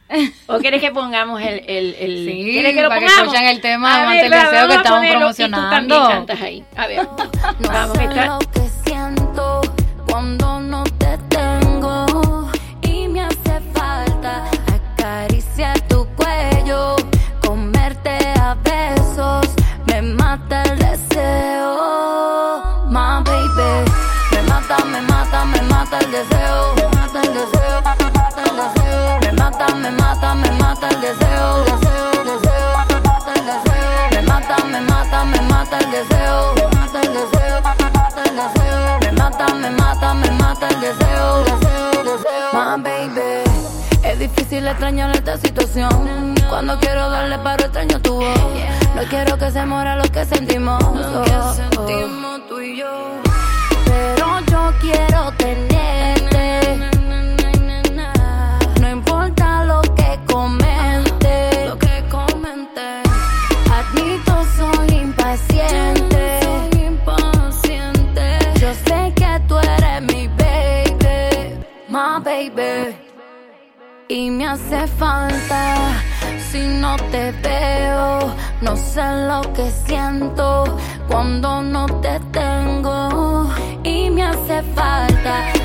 ¿O quieres que pongamos el... el, el
Sí,
¿quieres que lo
para que escuchen el tema
A
de
ver,
Mante el
va,
Deseo que
vamos
estamos
ponerlo,
promocionando.
Y tú también cantas ahí. A ver. [LAUGHS] vamos, que está...
lo que siento cuando no te tengo y me hace falta acariciar tu cuello, comerte a besos, me mata el deseo, my baby, me mata, me mata, me mata el deseo, Es difícil extrañar esta situación. Cuando quiero darle paro extraño tu voz. No quiero que se muera lo que sentimos. Lo que sentimos tú y yo. Pero yo quiero tenerte. Y me hace falta si no te veo. No sé lo que siento cuando no te tengo. Y me hace falta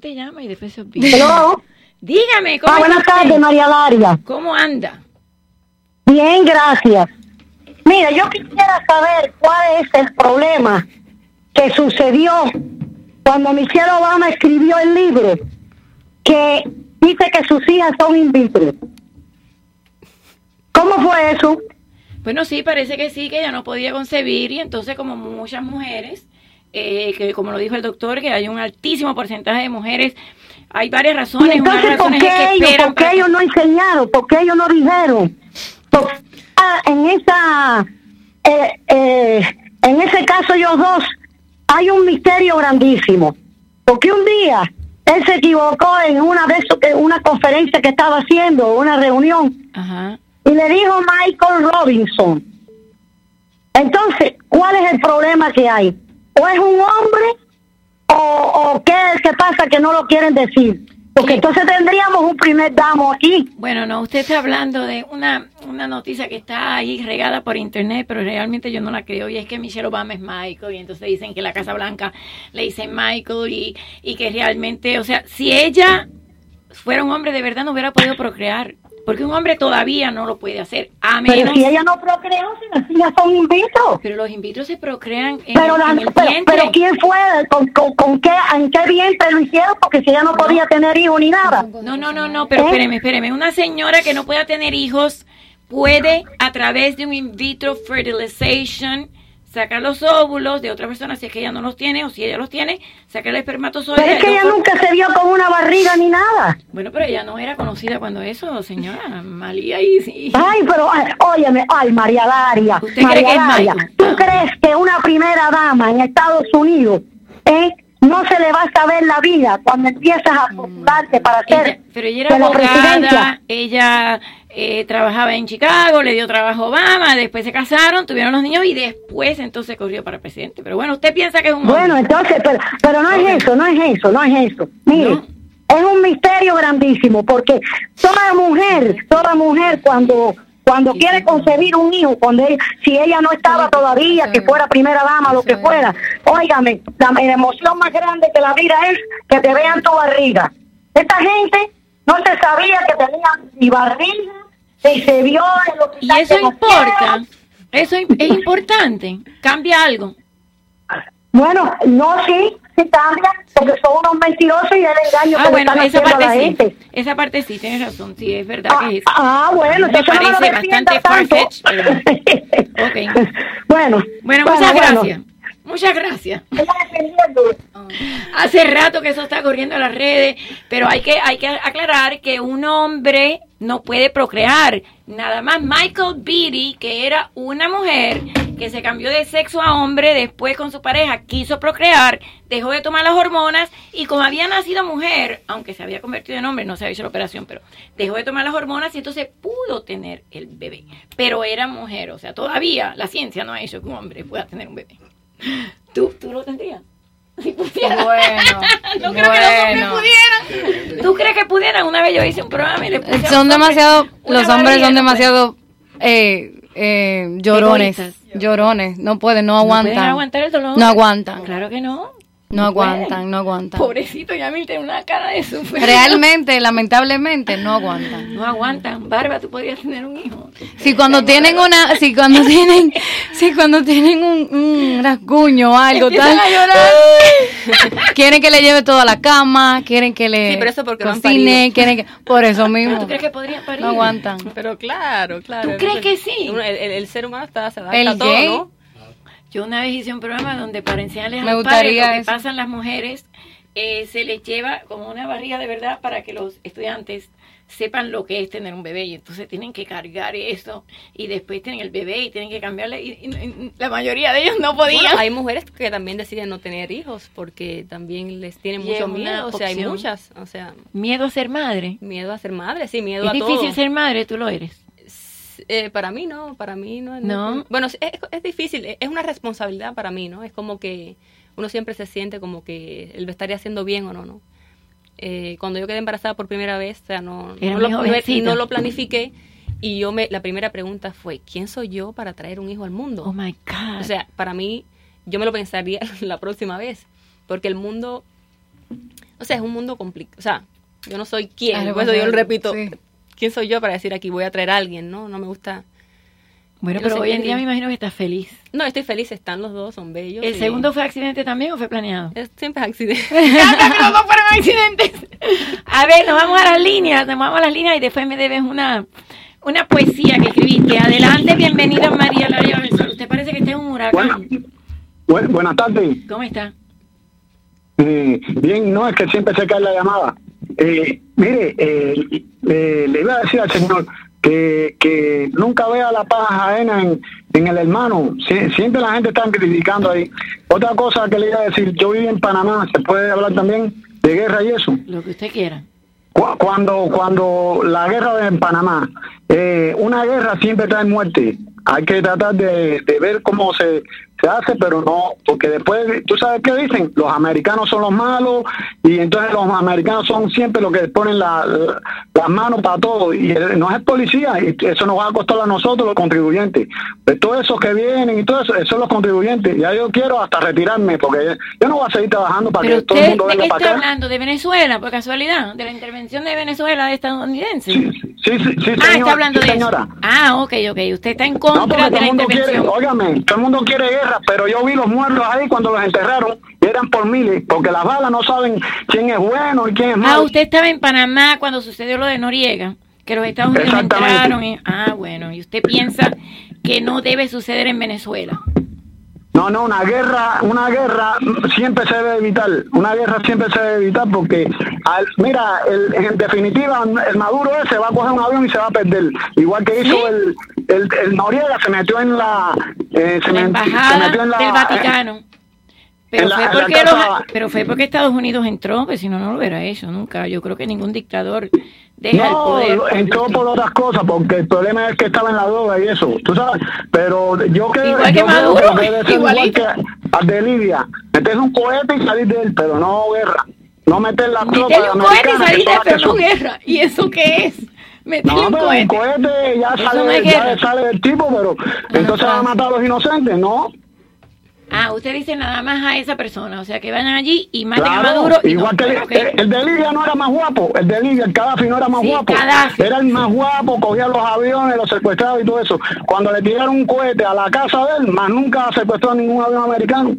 gente llama y después se olvida.
Hello.
Dígame, ¿cómo
Ah, buenas tardes? María Laria.
¿Cómo anda?
Bien, gracias. Mira, yo quisiera saber cuál es el problema que sucedió cuando Michelle Obama escribió el libro que dice que sus hijas son in vitro. ¿Cómo fue eso?
Bueno, sí, parece que sí, que ella no podía concebir y entonces como muchas mujeres, eh, que como lo dijo el doctor, que hay un altísimo porcentaje de mujeres, hay varias razones. Una
entonces, ¿por
razón es
qué
que
ellos, por qué
para-
ellos no enseñaron? ¿Por qué ellos no dijeron? Por- en esa, eh, eh, en ese caso ellos dos, hay un misterio grandísimo. Porque un día él se equivocó en una de eso una conferencia que estaba haciendo, una reunión,
Ajá.
y le dijo Michael Robinson. Entonces, ¿cuál es el problema que hay? ¿O es un hombre o, o qué, qué pasa que no lo quieren decir? Porque entonces tendríamos un primer damo aquí.
Bueno, no, usted está hablando de una, una noticia que está ahí regada por internet, pero realmente yo no la creo. Y es que Michelle Obama es Michael, y entonces dicen que la Casa Blanca le dicen Michael, y, y que realmente, o sea, si ella fuera un hombre de verdad, no hubiera podido procrear. Porque un hombre todavía no lo puede hacer. A
Pero si ella no procreó, si hijas son in vitro.
Pero los in vitro se procrean en,
Pero, la-
en el
pero,
vientre.
pero ¿quién fue? ¿Con, con, con qué, ¿En qué vientre lo hicieron? Porque si ella no podía tener hijos ni nada.
No, no, no, no, pero
¿Eh?
espéreme, espéreme. Una señora que no pueda tener hijos puede, a través de un in vitro fertilization, sacar los óvulos de otra persona si es que ella no los tiene, o si ella los tiene, sacar el espermatozoide.
Pero es que ella nunca se vio con una barriga ni nada.
Bueno, pero ella no era conocida cuando eso, señora. Malía y...
Ay, pero, ay, óyeme, ay, María Laria,
¿Usted
María
cree que es Michael?
¿tú crees que una primera dama en Estados Unidos, eh, no se le va a saber la vida cuando empiezas a postularte para ser
Ella- pero ella era
la
abogada, ella eh, trabajaba en Chicago, le dio trabajo a Obama, después se casaron, tuvieron los niños y después entonces corrió para presidente. Pero bueno, usted piensa que es un hombre.
Bueno, entonces, pero, pero no es eso, no es eso, no es eso. Mire, es un misterio grandísimo porque toda mujer, toda mujer cuando cuando quiere concebir un hijo, cuando ella- si ella no estaba todavía, que fuera primera dama, lo que fuera, óigame, la, la emoción más grande que la vida es que te vean tu barriga. Esta gente no se sabía que tenían ni barriga, y se vio en lo que
Y eso importa, eso es importante, cambia algo.
Bueno, no, sí, sí cambia, porque son unos mentirosos y el engaño
Ah,
que
bueno,
están
esa
haciendo a
parte
la
sí,
gente.
esa parte sí, tienes razón, sí, es verdad que es.
Ah, bueno,
me
entonces no me
parece bastante
tanto.
pero- [LAUGHS] ok.
Bueno,
Bueno,
bueno,
muchas
bueno.
gracias. Muchas gracias. [LAUGHS] Hace rato que eso está corriendo en las redes, pero hay que, hay que aclarar que un hombre no puede procrear. Nada más Michael Beatty, que era una mujer que se cambió de sexo a hombre, después con su pareja quiso procrear, dejó de tomar las hormonas y como había nacido mujer, aunque se había convertido en hombre, no se había hecho la operación, pero dejó de tomar las hormonas y entonces pudo tener el bebé. Pero era mujer, o sea, todavía la ciencia no ha hecho que un hombre pueda tener un bebé. ¿Tú, tú lo tendrías? Si pudiera.
Bueno, [LAUGHS]
no creo que los hombres
bueno.
pudieran. ¿Tú crees que pudieran? Una vez yo hice un programa y le puse
Son demasiado, los hombres son
no
demasiado eh, eh, llorones,
Egoístas.
llorones, no pueden, no
pueden
aguantan.
aguantar el dolor.
No aguantan.
Claro que no.
No
No pueden.
aguantan, no aguantan.
Pobrecito, ya me tiene una cara de sufrir.
Realmente, lamentablemente, no aguantan.
No aguantan. Barba, tú podrías tener un hijo.
Si cuando tienen una, si cuando tienen, si cuando tienen un, un rasguño o algo
Empiezan
tal,
a llorar. [LAUGHS]
quieren que le lleve todo a la cama, quieren que le
Sí, pero eso porque no
cocine,
parido.
quieren que, por eso mismo.
¿Tú crees que podrían parir?
No aguantan.
Pero claro, claro.
¿Tú crees que sí?
Uno- El, el- el ser humano está, se adapta
El
a todo,
gay.
¿no?
Yo una vez hice un programa donde para enseñarles
Me
a los padres lo que
eso.
pasan las mujeres, eh, se les lleva como una barriga de verdad para que los estudiantes sepan lo que es tener un bebé y entonces tienen que cargar eso y después tienen el bebé y tienen que cambiarle y, y- y la mayoría de ellos no podían.
Bueno, hay mujeres que también deciden no tener hijos porque también les tienen
es
mucho miedo. O sea, hay muchas. O sea,
Miedo a ser madre.
miedo a ser madre, sí, miedo
Es
a
difícil
todo.
ser madre, tú lo eres.
Eh, para mí no, para mí no.
¿No?
Bueno, es, es difícil, es una responsabilidad para mí, ¿no? Es como que uno siempre se siente como que él lo estaría haciendo bien o no, ¿no? Eh, cuando yo quedé embarazada por primera vez, o sea, no, no, lo, no- lo planifiqué y yo me, la primera pregunta fue, ¿quién soy yo para traer un hijo al mundo?
Oh my God.
O sea, para mí, yo me lo pensaría [LAUGHS] la próxima vez, porque el mundo, o sea, es un mundo complicado, o sea, yo no soy quién,
Claro,
por eso yo lo repito,
sí.
¿Quién soy yo para decir aquí voy a traer a alguien, no? No me gusta.
Bueno, pero hoy en día me imagino que estás feliz.
No, estoy feliz, están los dos, son bellos.
¿El
y-
segundo fue accidente también o fue planeado?
Es- siempre es accidente. [LAUGHS]
los dos fueron [LAUGHS] accidentes. A ver, nos vamos a las líneas, nos vamos a las líneas y después me debes una, una poesía que escribiste. Adelante, bienvenida María Laria. ¿Usted parece que está en un huracán?
Bu- buenas tardes.
¿Cómo está?
Eh, bien, no, es que siempre se cae la llamada. Eh, mire, eh, eh, le iba a decir al señor que, que nunca vea la paja ajena en, en el hermano. Sie- siempre la gente está criticando ahí. Otra cosa que le iba a decir, yo viví en Panamá, se puede hablar también de guerra y eso.
Lo que usted quiera.
Cu- Cuando, cuando la guerra en Panamá, eh, una guerra siempre trae muerte. Hay que tratar de, de ver cómo se, se hace, pero no, porque después, ¿tú sabes qué dicen? Los americanos son los malos y entonces los americanos son siempre los que ponen la- la- las manos para todo y no es policía y eso nos va a costar a nosotros los contribuyentes. De todos esos que vienen y todo eso, esos son los contribuyentes. Ya yo quiero hasta retirarme porque yo no voy a seguir trabajando para
Pero
que todo el mundo
¿de
venga para
está
acá.
hablando? ¿De Venezuela, por casualidad? ¿De la intervención de Venezuela de estadounidense?
Sí, sí, sí,
ah,
señor,
está hablando
sí,
de
señora.
eso. Ah, ok, ok. Usted está en
No,
contra
porque
de la
mundo quiere,
intervención.
óigame, todo el mundo quiere guerra, pero yo vi los muertos ahí cuando los enterraron y eran por miles, porque las balas no saben quién es bueno y quién es
Ah,
malo.
usted estaba en Panamá cuando sucedió lo de Noriega, que los Estados Unidos entraron. y- ah, bueno, y usted piensa que no debe suceder en Venezuela.
No, no, una guerra, una guerra siempre se debe evitar, una guerra siempre se debe evitar porque, al- mira, el- en definitiva, el Maduro ese va a coger un avión y se va a perder, igual que hizo el, el, el Noriega, se metió en la, eh, se,
La
met- se
embajada
metió en la,
del Vaticano. Pero
en la-
fue,
la
porque los- pero fue porque Estados Unidos entró, pues si no, no lo hubiera hecho nunca. Yo creo que ningún dictador deja el
No,
poder.
entró por otras cosas, porque el problema es que estaba en la droga y eso, tú sabes. Pero yo creo,
Igual que
yo
Maduro,
que ser igual
igualito.
que de Libia. Meter un cohete y salir de él, pero no guerra. No meter la tropa
Meterle un cohete y salir de
que
pero no guerra. ¿Y eso qué es? Meterle
No,
un cohete.
un cohete ya sale, ya sale del tipo, pero entonces van a matar a los inocentes, ¿no?
Ah, usted dice nada más a esa persona, o sea, que vayan allí y maten a
Claro,
Maduro. y
igual
no,
que el,
pero ok.
el- el de Libia no era más guapo, el de Libia, el Gaddafi no era más
Sí,
guapo,
Gaddafi.
era el más guapo, cogía los aviones, los secuestraba y todo eso. Cuando le tiraron un cohete a la casa de él, más nunca secuestró ningún avión americano.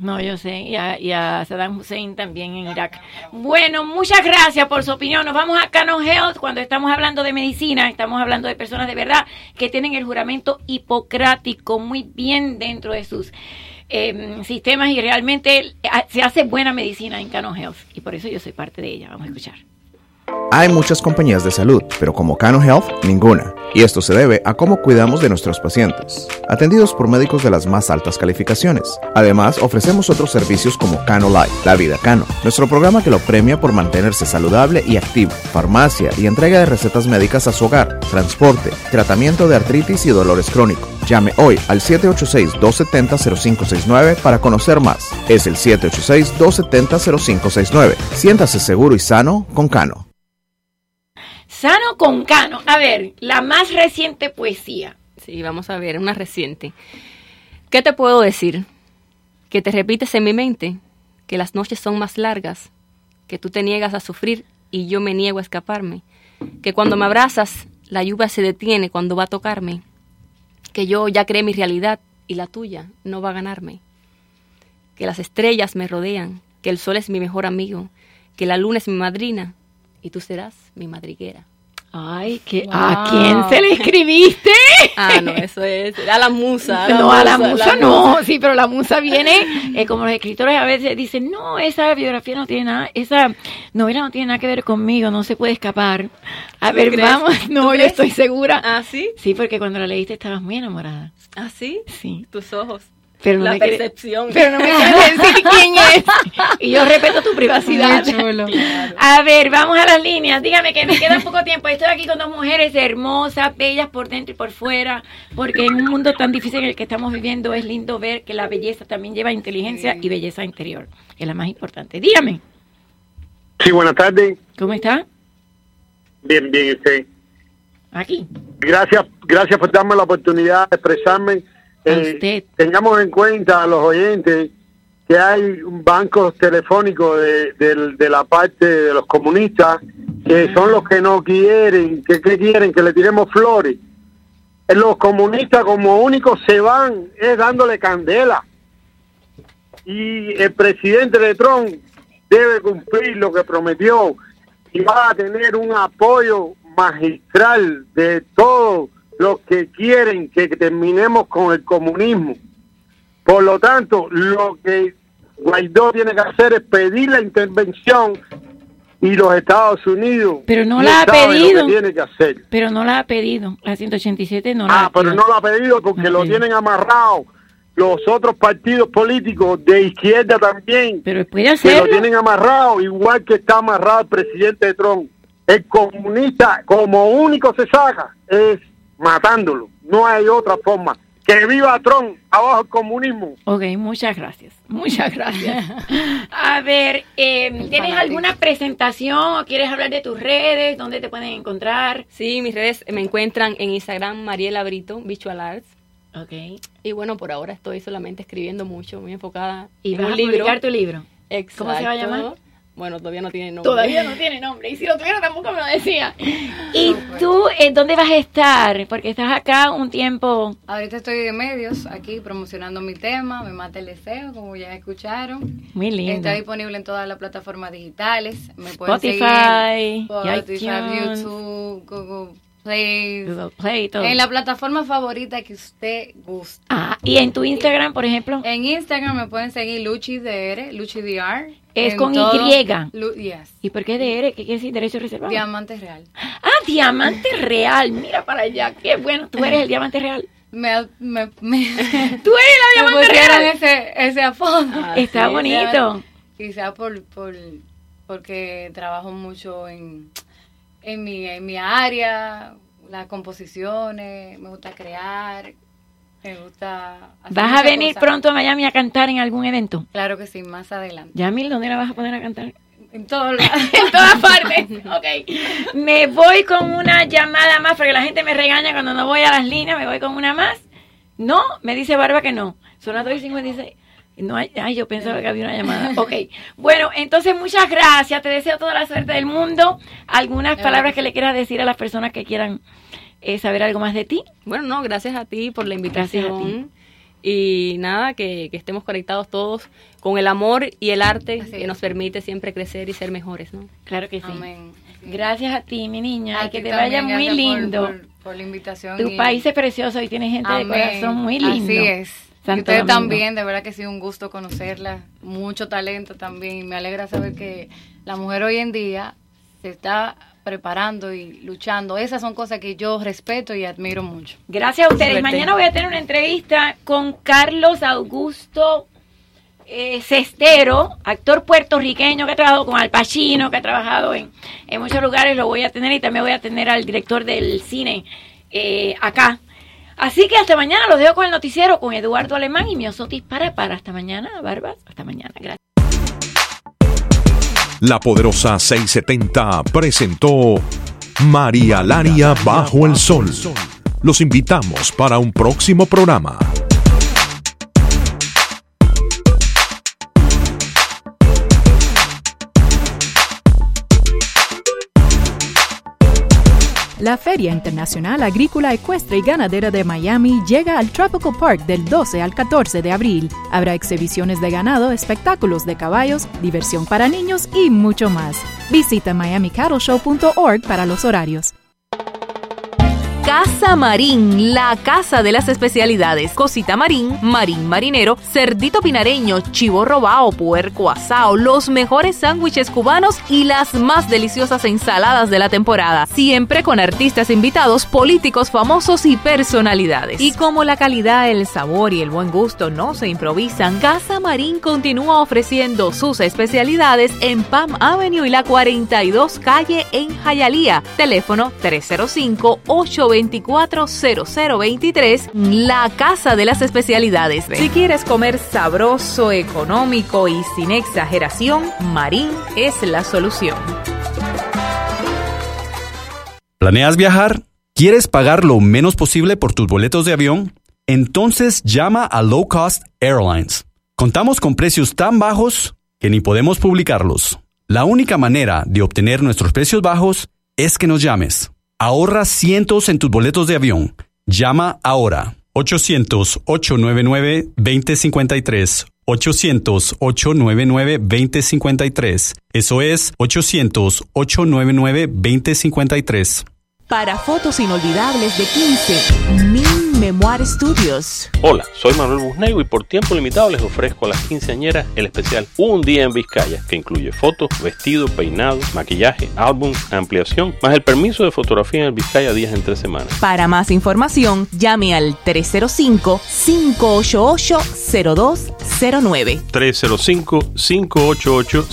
No, yo sé, y a, y a Saddam Hussein también en Irak. Bueno, muchas gracias por su opinión. Nos vamos a Canon Health cuando estamos hablando de medicina, estamos hablando de personas de verdad que tienen el juramento hipocrático muy bien dentro de sus eh, sistemas y realmente eh, se hace buena medicina en Canon Health y por eso yo soy parte de ella. Vamos a escuchar.
Hay muchas compañías de salud, pero como Cano Health, ninguna. Y esto se debe a cómo cuidamos de nuestros pacientes, atendidos por médicos de las más altas calificaciones. Además, ofrecemos otros servicios como Cano Life, La Vida Cano, nuestro programa que lo premia por mantenerse saludable y activo, farmacia y entrega de recetas médicas a su hogar, transporte, tratamiento de artritis y dolores crónicos. Llame hoy al 786-270-0569 para conocer más. Es el 786-270-0569. Siéntase seguro y sano con Cano.
Sano con Cano. A ver, la más reciente poesía.
Sí, vamos a ver, una reciente. ¿Qué te puedo decir? Que te repites en mi mente que las noches son más largas, que tú te niegas a sufrir y yo me niego a escaparme, que cuando me abrazas la lluvia se detiene cuando va a tocarme, que yo ya creé mi realidad y la tuya no va a ganarme, que las estrellas me rodean, que el sol es mi mejor amigo, que la luna es mi madrina y tú serás mi madriguera.
Ay, que ¿a quién se le escribiste?
Ah, no, eso es [LAUGHS] a la musa.
no, a la musa no, sí, pero la musa viene, eh, como los escritores a veces dicen, no, esa biografía no tiene nada, esa novela no tiene nada que ver conmigo, no se puede escapar. A
¿Tú
ver,
crees?
vamos,
¿Tú [LAUGHS]
no, yo
crees?
estoy segura.
¿Ah, sí?
Sí, porque cuando la leíste estabas muy enamorada.
¿Ah, sí?
Sí.
Tus ojos.
Pero no
La
me quiere-
percepción.
pero no me quieres decir quién [LAUGHS] es. Y yo respeto tu privacidad.
Muy chulo.
A ver, vamos a las líneas. Dígame que me queda poco tiempo. Estoy aquí con dos mujeres hermosas, bellas por dentro y por fuera, porque en un mundo tan difícil en el que estamos viviendo es lindo ver que la belleza también lleva inteligencia y belleza interior, que es la más importante. Dígame,
Sí, buenas tardes.
¿cómo está?
Bien, bien, usted.
Aquí.
Gracias, gracias por darme la oportunidad de expresarme. Eh, tengamos en cuenta a los oyentes que hay bancos telefónicos de, la parte de los comunistas que son los que no quieren, que, que quieren que le tiremos flores. Eh, Los comunistas como únicos se van es dándole candela. Y el presidente de Trump debe cumplir lo que prometió y va a tener un apoyo magistral de todos los que quieren que terminemos con el comunismo. Por lo tanto, lo que Guaidó tiene que hacer es pedir la intervención y los Estados Unidos
Pero no la ha pedido.
lo que tiene que hacer.
Pero no la ha pedido. La 187 no la
Ah,
ha
pero
pedido.
no lo ha pedido porque lo tienen amarrado los otros partidos políticos de izquierda también.
Pero puede
Que
hacerlo.
lo tienen amarrado, igual que está amarrado el presidente Trump. El comunista, como único se saca, es matándolo. No hay otra forma. Que viva Trump, abajo el comunismo.
Ok, muchas gracias. Muchas gracias. A ver, eh, ¿tienes
fanático.
alguna presentación o quieres hablar de tus redes? ¿Dónde te pueden encontrar?
Sí, mis redes me encuentran en Instagram Mariela Brito, Visual Arts.
Ok.
Y bueno, por ahora estoy solamente escribiendo mucho, muy enfocada
Y
en
vas
un
a
libro.
publicar tu libro.
Exacto.
¿Cómo se va a llamar?
Bueno, todavía no tiene nombre.
Todavía no tiene nombre. Y si lo tuviera tampoco me lo decía. ¿Y tú eh, dónde vas a estar? Porque estás acá un tiempo.
Ahorita estoy de medios aquí promocionando mi tema, Me Mata el Deseo, como ya escucharon.
Muy lindo.
Está disponible en todas las plataformas digitales. Me pueden
Spotify,
seguir
iTunes.
YouTube, Google Play.
Google Play, todo.
En la plataforma favorita que usted guste.
Ah, y en tu Instagram, por ejemplo.
En Instagram me pueden seguir LuchiDR, LuchiDR.
Es
en
con
todo-
Y.
Yes.
¿Y por qué DR? ¿Qué quiere decir derecho reservado?
Diamante Real.
Ah, diamante real. Mira para allá. Qué bueno. Tú eres el diamante real.
Me, me, me- [LAUGHS]
Tú eres la diamante real.
ese, ese apodo.
Está bonito.
Quizá por, por, porque trabajo mucho en, en, mi, en mi área, las composiciones, me gusta crear, me gusta...
¿Vas a venir pronto a Miami a cantar en algún evento?
Claro que sí, más adelante.
Yamil, ¿dónde la vas a poner a cantar?
En lados. [LAUGHS]
en todas partes. [LAUGHS] Ok. Me voy con una llamada más porque la gente me regaña cuando no voy a las líneas. Me voy con una más. No, me dice Barba que no. Son las 2 y 56. No hay, ay, yo pensaba que había una llamada. Ok. Bueno, entonces muchas gracias. Te deseo toda la suerte del mundo. ¿Algunas palabras que le quieras decir a las personas que quieran eh, saber algo más de ti?
Bueno, no, gracias a ti por la invitación. Y nada, que, que estemos conectados todos con el amor y el arte que nos permite siempre crecer y ser mejores, ¿no?
Claro que sí.
Amén.
Gracias a ti, mi niña.
A
que te
también,
vaya muy
por-
lindo.
Por, por la invitación.
Tu
y-
país es precioso y tiene gente de
Amén.
corazón muy lindo.
Así es. Y
Santo
ustedes
Domingo.
también, de verdad que sí, un gusto conocerla. Mucho talento también. Y me alegra saber que la mujer hoy en día se está preparando y luchando. Esas son cosas que yo respeto y admiro mucho.
Gracias a ustedes.
Suerte.
Mañana voy a tener una entrevista con Carlos Augusto eh, Cestero, actor puertorriqueño que ha trabajado con Al Pacino, que ha trabajado en, en muchos lugares. Lo voy a tener y también voy a tener al director del cine eh, acá. Así que hasta mañana los dejo con el noticiero con Eduardo Alemán y Miosotis para para. Hasta mañana, Barbas. Hasta mañana. Gracias.
La poderosa 670 presentó María Laria bajo el sol. Los invitamos para un próximo programa.
La Feria Internacional Agrícola Ecuestre y Ganadera de Miami llega al Tropical Park del 12 al 14 de abril. Habrá exhibiciones de ganado, espectáculos de caballos, diversión para niños y mucho más. Visita miamicattleshow.org para los horarios.
Casa Marín, la casa de las especialidades. Cosita Marín, Marín Marinero, Cerdito Pinareño, Chivo Robao, Puerco Asao, los mejores sándwiches cubanos y las más deliciosas ensaladas de la temporada. Siempre con artistas invitados, políticos famosos y personalidades. Y como la calidad, el sabor y el buen gusto no se improvisan, Casa Marín continúa ofreciendo sus especialidades en Palm Avenue y la 42 calle en Hialeah. Teléfono 305 824 0023 La Casa de las Especialidades. Si quieres comer sabroso, económico y sin exageración, Marín es la solución.
¿Planeas viajar? ¿Quieres pagar lo menos posible por tus boletos de avión? Entonces llama a Low Cost Airlines. Contamos con precios tan bajos que ni podemos publicarlos. La única manera de obtener nuestros precios bajos es que nos llames. Ahorra cientos en tus boletos de avión. Llama ahora. 800-899-2053. 800-899-2053. Eso es 800-899-2053.
Para fotos inolvidables de 15, Min Memoir Studios.
Hola, soy Manuel Busnego y por tiempo limitado les ofrezco a las quinceañeras el especial Un Día en Vizcaya, que incluye fotos, vestido, peinado, maquillaje, álbum, ampliación, más el permiso de fotografía en Vizcaya días entre semanas.
Para más información, llame al 305-588-0209.
305-588-0209.